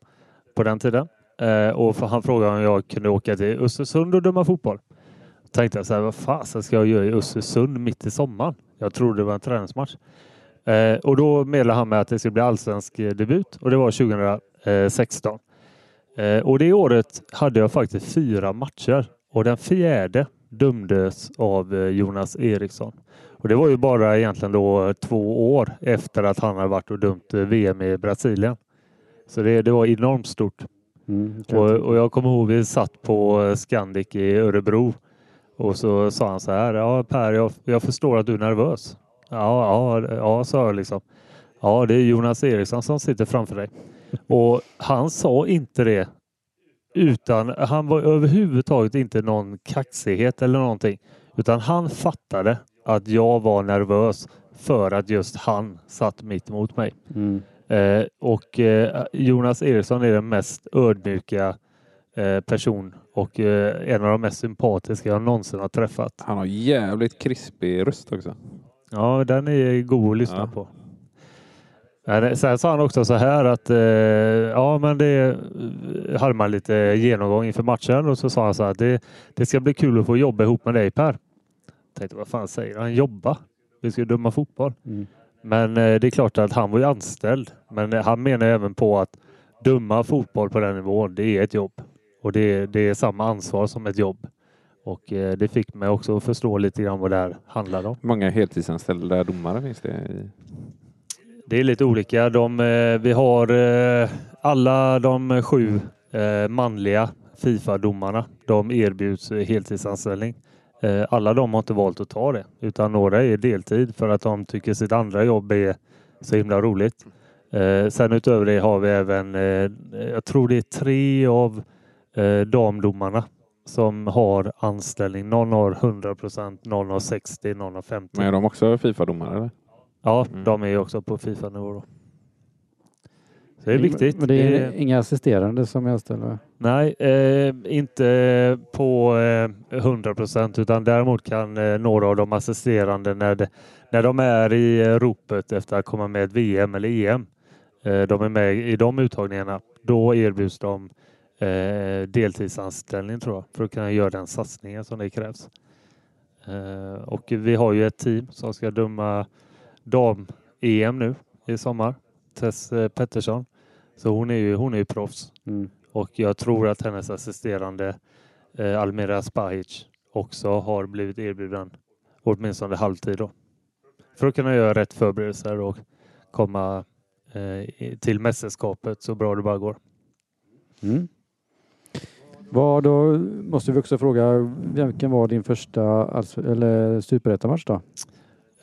på den tiden. Eh, och han frågade om jag kunde åka till Östersund och döma fotboll. Tänkte jag så här, vad fasen ska jag göra i Östersund mitt i sommaren? Jag trodde det var en träningsmatch. Eh, och då meddelade han mig att det skulle bli allsvensk eh, debut och det var 2016. Eh, och det året hade jag faktiskt fyra matcher och den fjärde dömdes av eh, Jonas Eriksson. Och det var ju bara egentligen då två år efter att han hade varit och dömt eh, VM i Brasilien. Så det, det var enormt stort. Mm, Och, och jag kommer ihåg vi satt på eh, Scandic i Örebro och så sa han så här. Ja Per, jag, jag förstår att du är nervös. Ja, ja, ja, sa jag liksom. Ja, det är Jonas Eriksson som sitter framför dig. Och han sa inte det utan han var överhuvudtaget inte någon kaxighet eller någonting. Utan han fattade att jag var nervös för att just han satt mitt emot mig. Mm. Eh, och eh, Jonas Eriksson är den mest ödmjuka eh, person och eh, en av de mest sympatiska jag någonsin har träffat. Han har jävligt krispig röst också. Ja, den är god att lyssna Ja. på. Sen sa han också så här att eh, ja, men det hade man lite genomgång inför matchen och så sa han så här att det, det ska bli kul att få jobba ihop med dig Per. Tänkte vad fan säger han? Jobba? Vi ska döma fotboll. Mm. Men eh, det är klart att han var ju anställd. Men eh, han menar även på att döma fotboll på den nivån, det är ett jobb. Och det, det är samma ansvar som ett jobb. Och eh, det fick mig också att förstå lite grann vad det här handlar om. Många heltidsanställda domare finns det? I? Det är lite olika. De, eh, vi har eh, alla de sju manliga Fifa-domarna. De erbjuds heltidsanställning. Alla de har inte valt att ta det utan några är deltid för att de tycker sitt andra jobb är så himla roligt. Sen utöver det har vi även, jag tror det är tre av damdomarna som har anställning. Någon har 100 procent, någon har 60, någon har 50. Men är de också Fifa-domare? Eller? Ja, Mm. de är ju också på Fifa-nivå. Då. Så det är viktigt. Men det är Det- inga assisterande som är anställda? Nej, eh, inte på eh, 100 procent utan däremot kan eh, några av de assisterande när, de, när de är i eh, ropet efter att komma med ett VM eller EM. Eh, de är med i de uttagningarna. Då erbjuds de eh, deltidsanställning tror jag för att kunna göra den satsningen som det krävs. Eh, och vi har ju ett team som ska döma dam-EM nu i sommar. Tess eh, Pettersson. Så hon är ju, hon är ju proffs. Mm. Och jag tror att hennes assisterande eh, Almira Spahic också har blivit erbjuden åtminstone halvtid då. För att kunna göra rätt förberedelser och komma eh, till mästerskapet så bra det bara går. Mm. Vad då måste vi också fråga, vilken var din första eller superettamatch då?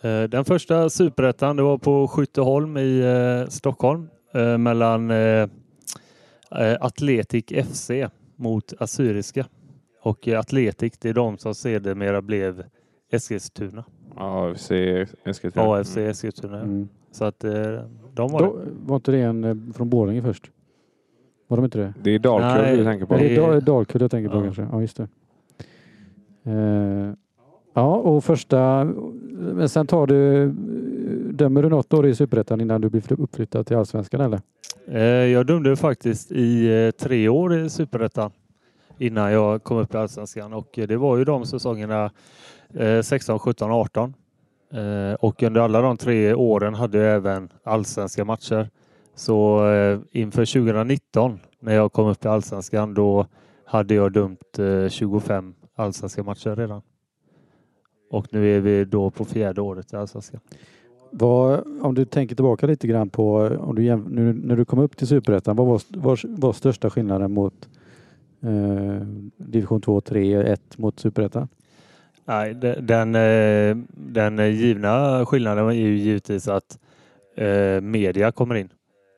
Eh, den första superettan det var på Skytteholm i eh, Stockholm eh, mellan Atletic FC mot Assyriska. Och Atletic det är de som sedermera blev Eskilstuna. AFC Eskilstuna. AFC Eskilstuna. Mm. Så att de var Då, var inte det en från Borlänge först? Var de inte det? Det är Dalkurd Nej, du tänker på. Det är Dal- Dalkurd jag tänker på Ja. kanske. Ja, just det. Eh, ja, och första... Men sen tar du... Dömer du något år i Superettan innan du blir uppflyttad till Allsvenskan eller? Eh, Jag dömde faktiskt i eh, tre år i Superettan innan jag kom upp i Allsvenskan och det var ju de säsongerna eh, 16, 17, 18. Eh, Och under alla de tre åren hade jag även allsvenska matcher. Så eh, inför 2019 när jag kom upp i Allsvenskan då hade jag dömt eh, 25 allsvenska matcher redan. Och nu är vi då på fjärde året i Allsvenskan. Vad, om du tänker tillbaka lite grann på om du nu, när du kom upp till Superettan, vad var, var, var största skillnaden mot eh, division 2, 3, 1 mot Superettan? Nej, de- den, eh, den givna skillnaden är ju givetvis att eh, media kommer in.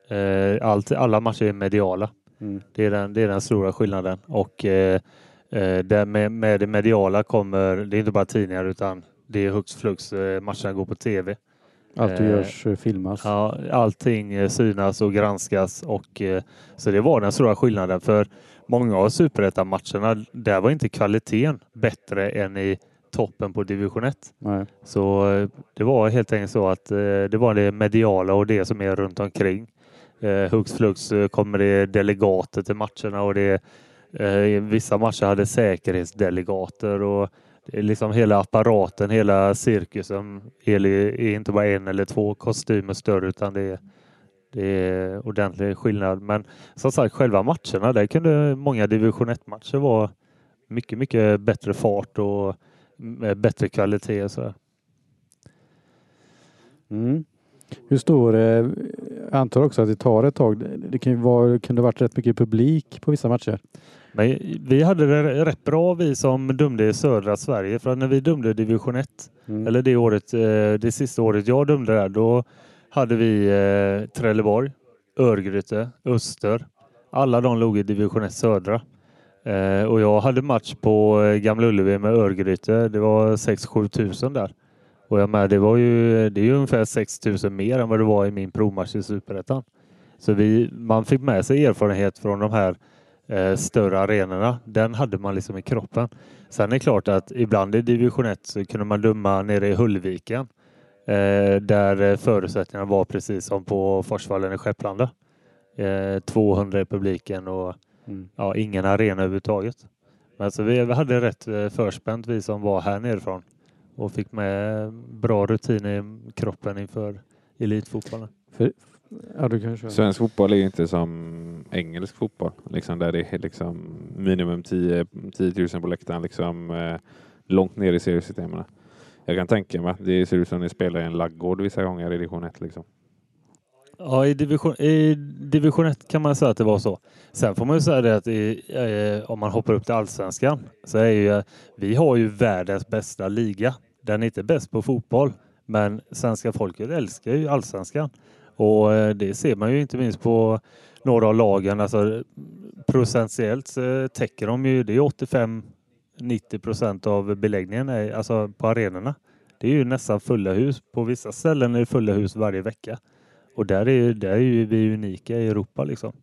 Eh, Allt, alla matcher är mediala. Mm. Det är den, det är den stora skillnaden. Och eh, eh, det med, med det mediala kommer, det är inte bara tidningar utan det är hux flux, eh, matcherna går på tv. Allt du görs eh, filmas. Ja, allting synas och granskas och eh, så det var den stora skillnaden för många av superettan-matcherna, där var inte kvaliteten bättre än i toppen på division 1. Nej. Så det var helt enkelt så att eh, det var det mediala och det som är runt omkring. Eh, Hux flux eh, kommer det delegater till matcherna och det eh, vissa matcher hade säkerhetsdelegater och det är liksom hela apparaten, hela cirkusen är, är inte bara en eller två kostymer större utan det är, det är ordentlig skillnad. Men som sagt, själva matcherna, där kunde många division 1-matcher vara mycket, mycket bättre fart och med bättre kvalitet och. Mm. Hur stor, eh, jag antar också att det tar ett tag. Det- kan ju vara, kunde varit rätt mycket publik på vissa matcher. Men vi hade det rätt bra vi som dömde i södra Sverige för att när vi dömde division 1 Mm. eller det året, eh, det sista året jag dömde där, då hade vi eh, Trelleborg, Örgryte, Öster. Alla de låg i division 1 södra. Eh, och jag hade match på Gamla Ullevi med Örgryte. Det var 6-7 tusen där. Och jag med, det var ju, det är ju ungefär 6 tusen mer än vad det var i min provmatch i Superettan. Så vi, man fick med sig erfarenhet från de här eh, större arenorna. Den hade man liksom i kroppen. Sen är det klart att ibland i division 1 så kunde man döma nere i Hullviken. Eh, där eh, förutsättningarna var precis som på Forsvallen i Skepplanda. Eh, 200 i publiken och Mm. ja, ingen arena överhuvudtaget. Men alltså vi, vi hade rätt eh, förspänt vi som var här nerifrån och fick med bra rutin i kroppen inför elitfotbollen. Ja, du kan köra. Svensk fotboll är ju inte som engelsk fotboll. Liksom där det är liksom minimum 10, 10 000 på läktaren. Liksom, eh, långt ner i seriesystemen. Jag kan tänka mig att det ser ut som att ni spelar i en laggård vissa gånger i division 1. Liksom. Ja, i division, i division 1 kan man säga att det var så. Sen får man ju säga det att i, eh, om man hoppar upp till allsvenskan så är ju, vi har ju världens bästa liga. Den är inte bäst på fotboll, men svenska folket älskar ju allsvenskan. Och eh, det ser man ju inte minst på några av lagen. Alltså, procentuellt täcker de ju, det är 85-90 procent av beläggningen är, alltså på arenorna. Det är ju nästan fulla hus. På vissa ställen är det fulla hus varje vecka. Och där är, ju- där är ju vi unika i Europa liksom.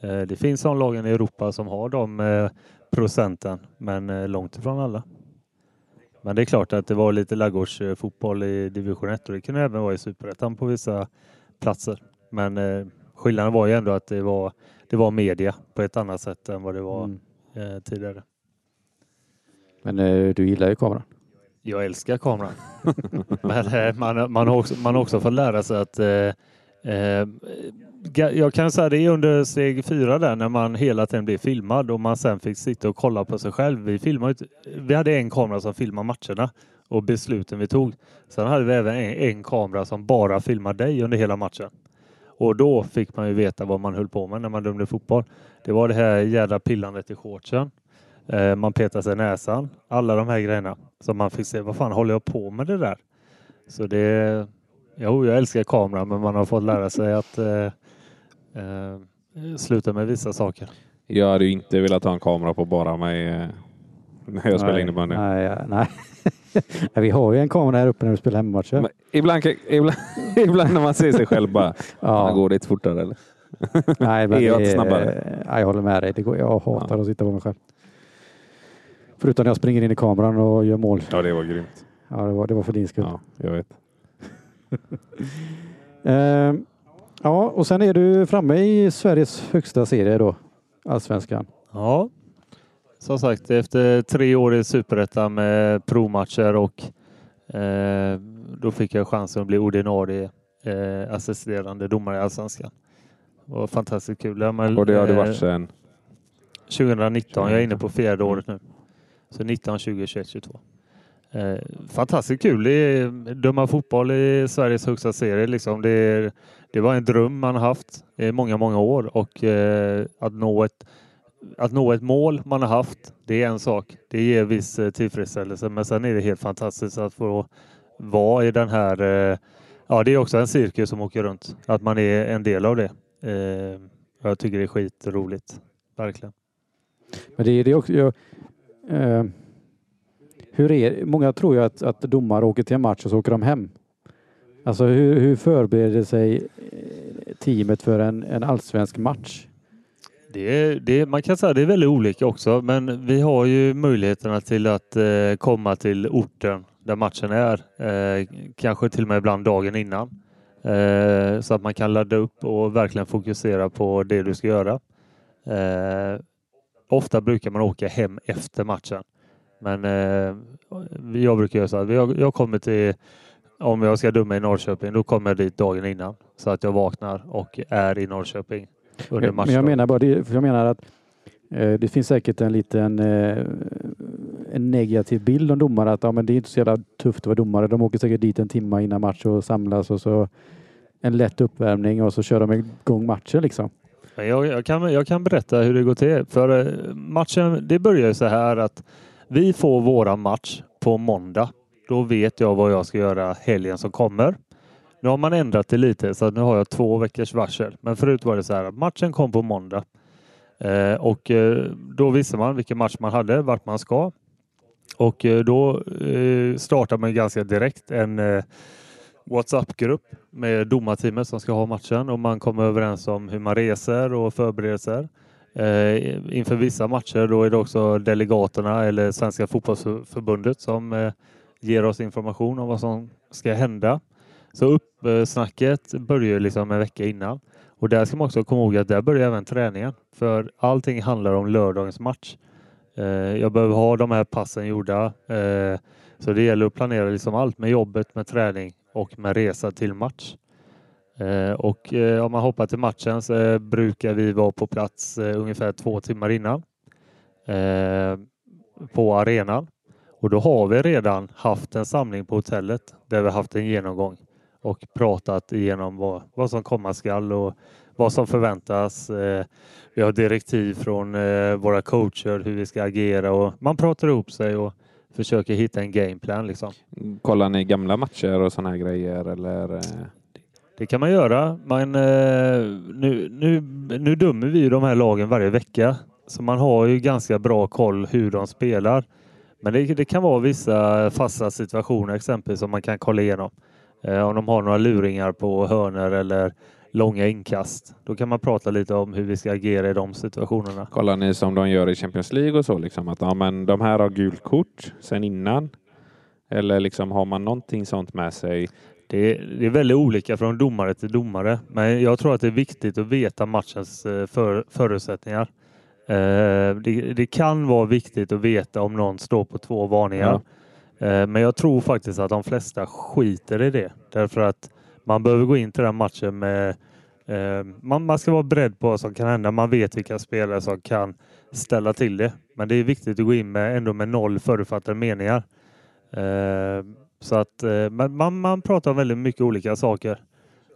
Eh, Det finns sådana lagen i Europa som har de eh, procenten, men eh, långt ifrån alla. Men det är klart att det var lite ladugårdsfotboll i division 1 och det kunde även vara i superettan på vissa platser. Men skillnaden var ju ändå att det var, det var media på ett annat sätt än vad det var Mm. tidigare. Men du gillar ju kameran. Jag älskar kameran. Men man, man, har också, man har också fått lära sig att Eh, eh, jag kan säga det är under steg fyra där när man hela tiden blev filmad och man sen fick sitta och kolla på sig själv. Vi, filmade, vi hade en kamera som filmade matcherna och besluten vi tog. Sen hade vi även en, en kamera som bara filmade dig under hela matchen. Och då fick man ju veta vad man höll på med när man dömde fotboll. Det var det här jädra pillandet i shortsen. Eh, man petade sig i näsan. Alla de här grejerna. Så man fick se, vad fan håller jag på med det där? Så det... Jo, jag älskar kameran men man har fått lära sig att eh, eh, sluta med vissa saker. Jag hade ju inte velat ha en kamera på bara mig eh, när jag spelar Nej, innebandy. Nej, ja, nej. Nej, vi har ju en kamera här uppe när vi spelar hemmamatcher. Men Ibland, kan- ibland, ibland när man ser sig själv bara. Ja, går det lite fortare eller? nej, men är jag det- snabbare? Ja, jag håller med dig. Det går, jag hatar att sitta på mig själv. Förutom när jag springer in i kameran och gör mål. Ja, det var grymt. Ja, det var, det var för din skull. Ja, jag vet. Ehm, ja, och sen är du framme i Sveriges högsta serie då. Allsvenskan. Ja, som sagt efter tre år i Superettan med provmatcher och eh, då fick jag chansen att bli ordinarie eh, assisterande domare i Allsvenskan. Det var fantastiskt kul. Ja, men, Och det har du eh, varit sedan... 2019. Jag är inne på fjärde året nu. Så 19, 20, 21, 22. Eh, fantastiskt kul. Det är, döma fotboll i Sveriges högsta serie. Liksom. Det, är, det var en dröm man haft i många, många år och eh, att, nå ett, att nå ett mål man har haft, det är en sak. Det ger viss eh, tillfredsställelse, men sen är det helt fantastiskt att få vara i den här eh, Ja, det är också en cirkus som åker runt. Att man är en del av det. Eh, jag tycker det är skitroligt. Verkligen. Men det, är- det också... Jag, eh, hur är Många tror ju att, att domare åker till en match och så åker de hem. Alltså hur, hur förbereder sig eh, teamet för en, en allsvensk match? Det det man kan säga att det är väldigt olika också, men vi har ju möjligheterna till att eh, komma till orten där matchen är. Eh, kanske till och med ibland dagen innan. Eh, så att man kan ladda upp och verkligen fokusera på det du ska göra. Eh, ofta brukar man åka hem efter matchen. Men eh, jag brukar göra så att jag, jag kommer till, om jag ska döma i Norrköping, då kommer jag dit dagen innan. Så att jag vaknar och är i Norrköping under Men matchen. jag menar bara det, jag menar att eh, det finns säkert en liten eh, en negativ bild om domare att ja, men det är inte så jävla tufft att vara domare. De åker säkert dit en timme innan match och samlas och så en lätt uppvärmning och så kör de igång matchen liksom. Men Jag, jag, kan, jag kan berätta hur det går till. För eh, matchen, det börjar ju så här att vi får våra match på måndag. Då vet jag vad jag ska göra helgen som kommer. Nu har man ändrat det lite så att nu har jag två veckors varsel. Men förut var det så här att matchen kom på måndag. Eh, och eh, då visste man vilken match man hade, vart man ska. Och eh, då eh, startar man ganska direkt en eh, WhatsApp-grupp med domarteamet som ska ha matchen och man kommer överens om hur man reser och förberedelser. Eh, inför vissa matcher då är det också delegaterna eller Svenska fotbollsförbundet som eh, ger oss information om vad som ska hända. Så uppsnacket börjar liksom en vecka innan. Och där ska man också komma ihåg att där börjar även träningen. För allting handlar om lördagens match. Eh, jag behöver ha de här passen gjorda. Eh, så det gäller att planera liksom allt med jobbet, med träning och med resa till match. Eh, och eh, om man hoppar till matchen så eh, brukar vi vara på plats ungefär två timmar innan på arenan. Och då har vi redan haft en samling på hotellet där vi haft en genomgång och pratat igenom vad, vad som komma skall och vad som förväntas. Vi har direktiv från våra coacher hur vi ska agera och man pratar ihop sig och försöker hitta en gameplan. Liksom. Kollar ni gamla matcher och sådana här grejer eller? Det kan man göra. Man, eh, nu, nu, nu dömer vi ju de här lagen varje vecka. Så man har ju ganska bra koll hur de spelar. Men det, det kan vara vissa fasta situationer exempelvis som man kan kolla igenom. Eh, om de har några luringar på hörner eller långa inkast. Då kan man prata lite om hur vi ska agera i de situationerna. Kollar ni som de gör i Champions League och så? Liksom, att ja, men de här har gult kort sen innan. Eller liksom, har man någonting sånt med sig? Det är, det är väldigt olika från domare till domare, men jag tror att det är viktigt att veta matchens eh, för, förutsättningar. Eh, det, det, kan vara viktigt att veta om någon står på två varningar. Ja. Eh, men jag tror faktiskt att de flesta skiter i det. Därför att man behöver gå in till den matchen med man, man ska vara beredd på vad som kan hända. Man vet vilka spelare som kan ställa till det. Men det är viktigt att gå in med ändå med noll förutfattade meningar. Så att man, man pratar om väldigt mycket olika saker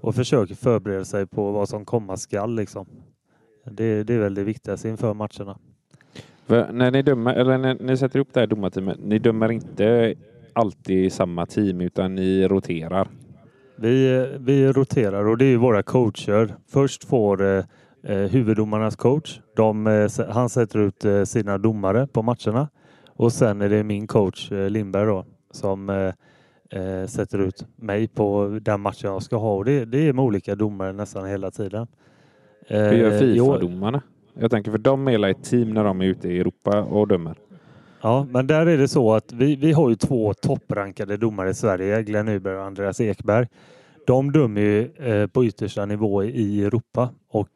och försöker förbereda sig på vad som komma skall. Liksom. Det, det är väl det viktigaste inför matcherna. För när ni dömer, eller när ni sätter upp det här domarteamet, ni dömer inte alltid samma team utan ni roterar? Vi, vi roterar och det är våra coacher. Först får eh, eh, huvuddomarnas coach. De, eh, han sätter ut eh, sina domare på matcherna och sen är det min coach eh, Lindberg då som eh, eh, sätter ut mig på den matchen jag ska ha. Och det, det är med olika domare nästan hela tiden. Hur gör Fifa-domarna? Jag tänker för de är ett team när de är ute i Europa och dömer. Ja, men där är det så att vi, vi har ju två topprankade domare i Sverige, Glenn Nyberg och Andreas Ekberg. De dömer ju eh, på yttersta nivå i Europa och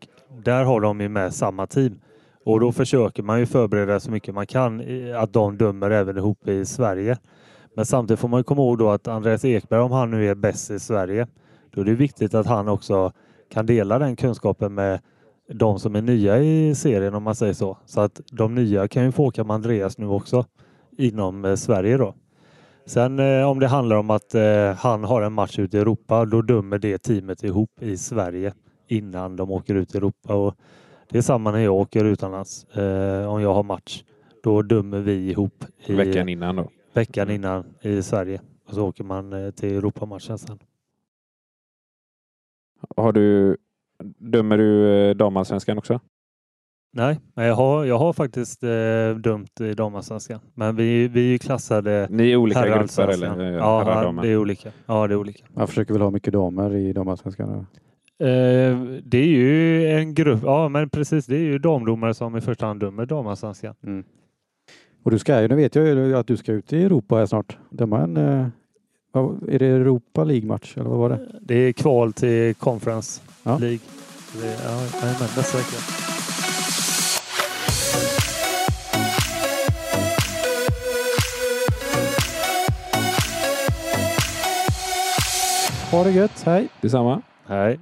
där har de ju med samma team. Och då försöker man ju förbereda så mycket man kan att de dömer även ihop i Sverige. Men samtidigt får man komma ihåg då att Andreas Ekberg, om han nu är bäst i Sverige, då är det viktigt att han också kan dela den kunskapen med de som är nya i serien om man säger så. Så att de nya kan ju få åka med Andreas nu också inom eh, Sverige då. Sen eh, om det handlar om att eh, han har en match ute i Europa, då dömer det teamet ihop i Sverige innan de åker ut i Europa. Och det är samma när jag åker utomlands. Eh, om jag har match, då dömer vi ihop. I, veckan innan då? Veckan innan i Sverige. Och så åker man eh, till Europamatchen sen. Har du, dömer du eh, damallsvenskan också? Nej, men jag har, jag har faktiskt eh, dömt i damallsvenskan. Men vi, vi är klassade Ni är olika grupper eller? Ja, det är olika. Ja, det är olika. Man försöker väl ha mycket damer i damallsvenskan? Eh, det är ju en grupp, ja men precis, det är ju damdomare som i första hand dömer damallsvenskan. Mm. Och du ska ju, nu vet jag ju att du ska ut i Europa här snart. Döma en eh, är det Europa League-match eller vad var det? Det är kval till Conference ja. League. Det är, ja, nästa vecka. Ha det gött, hej! Detsamma. Hej!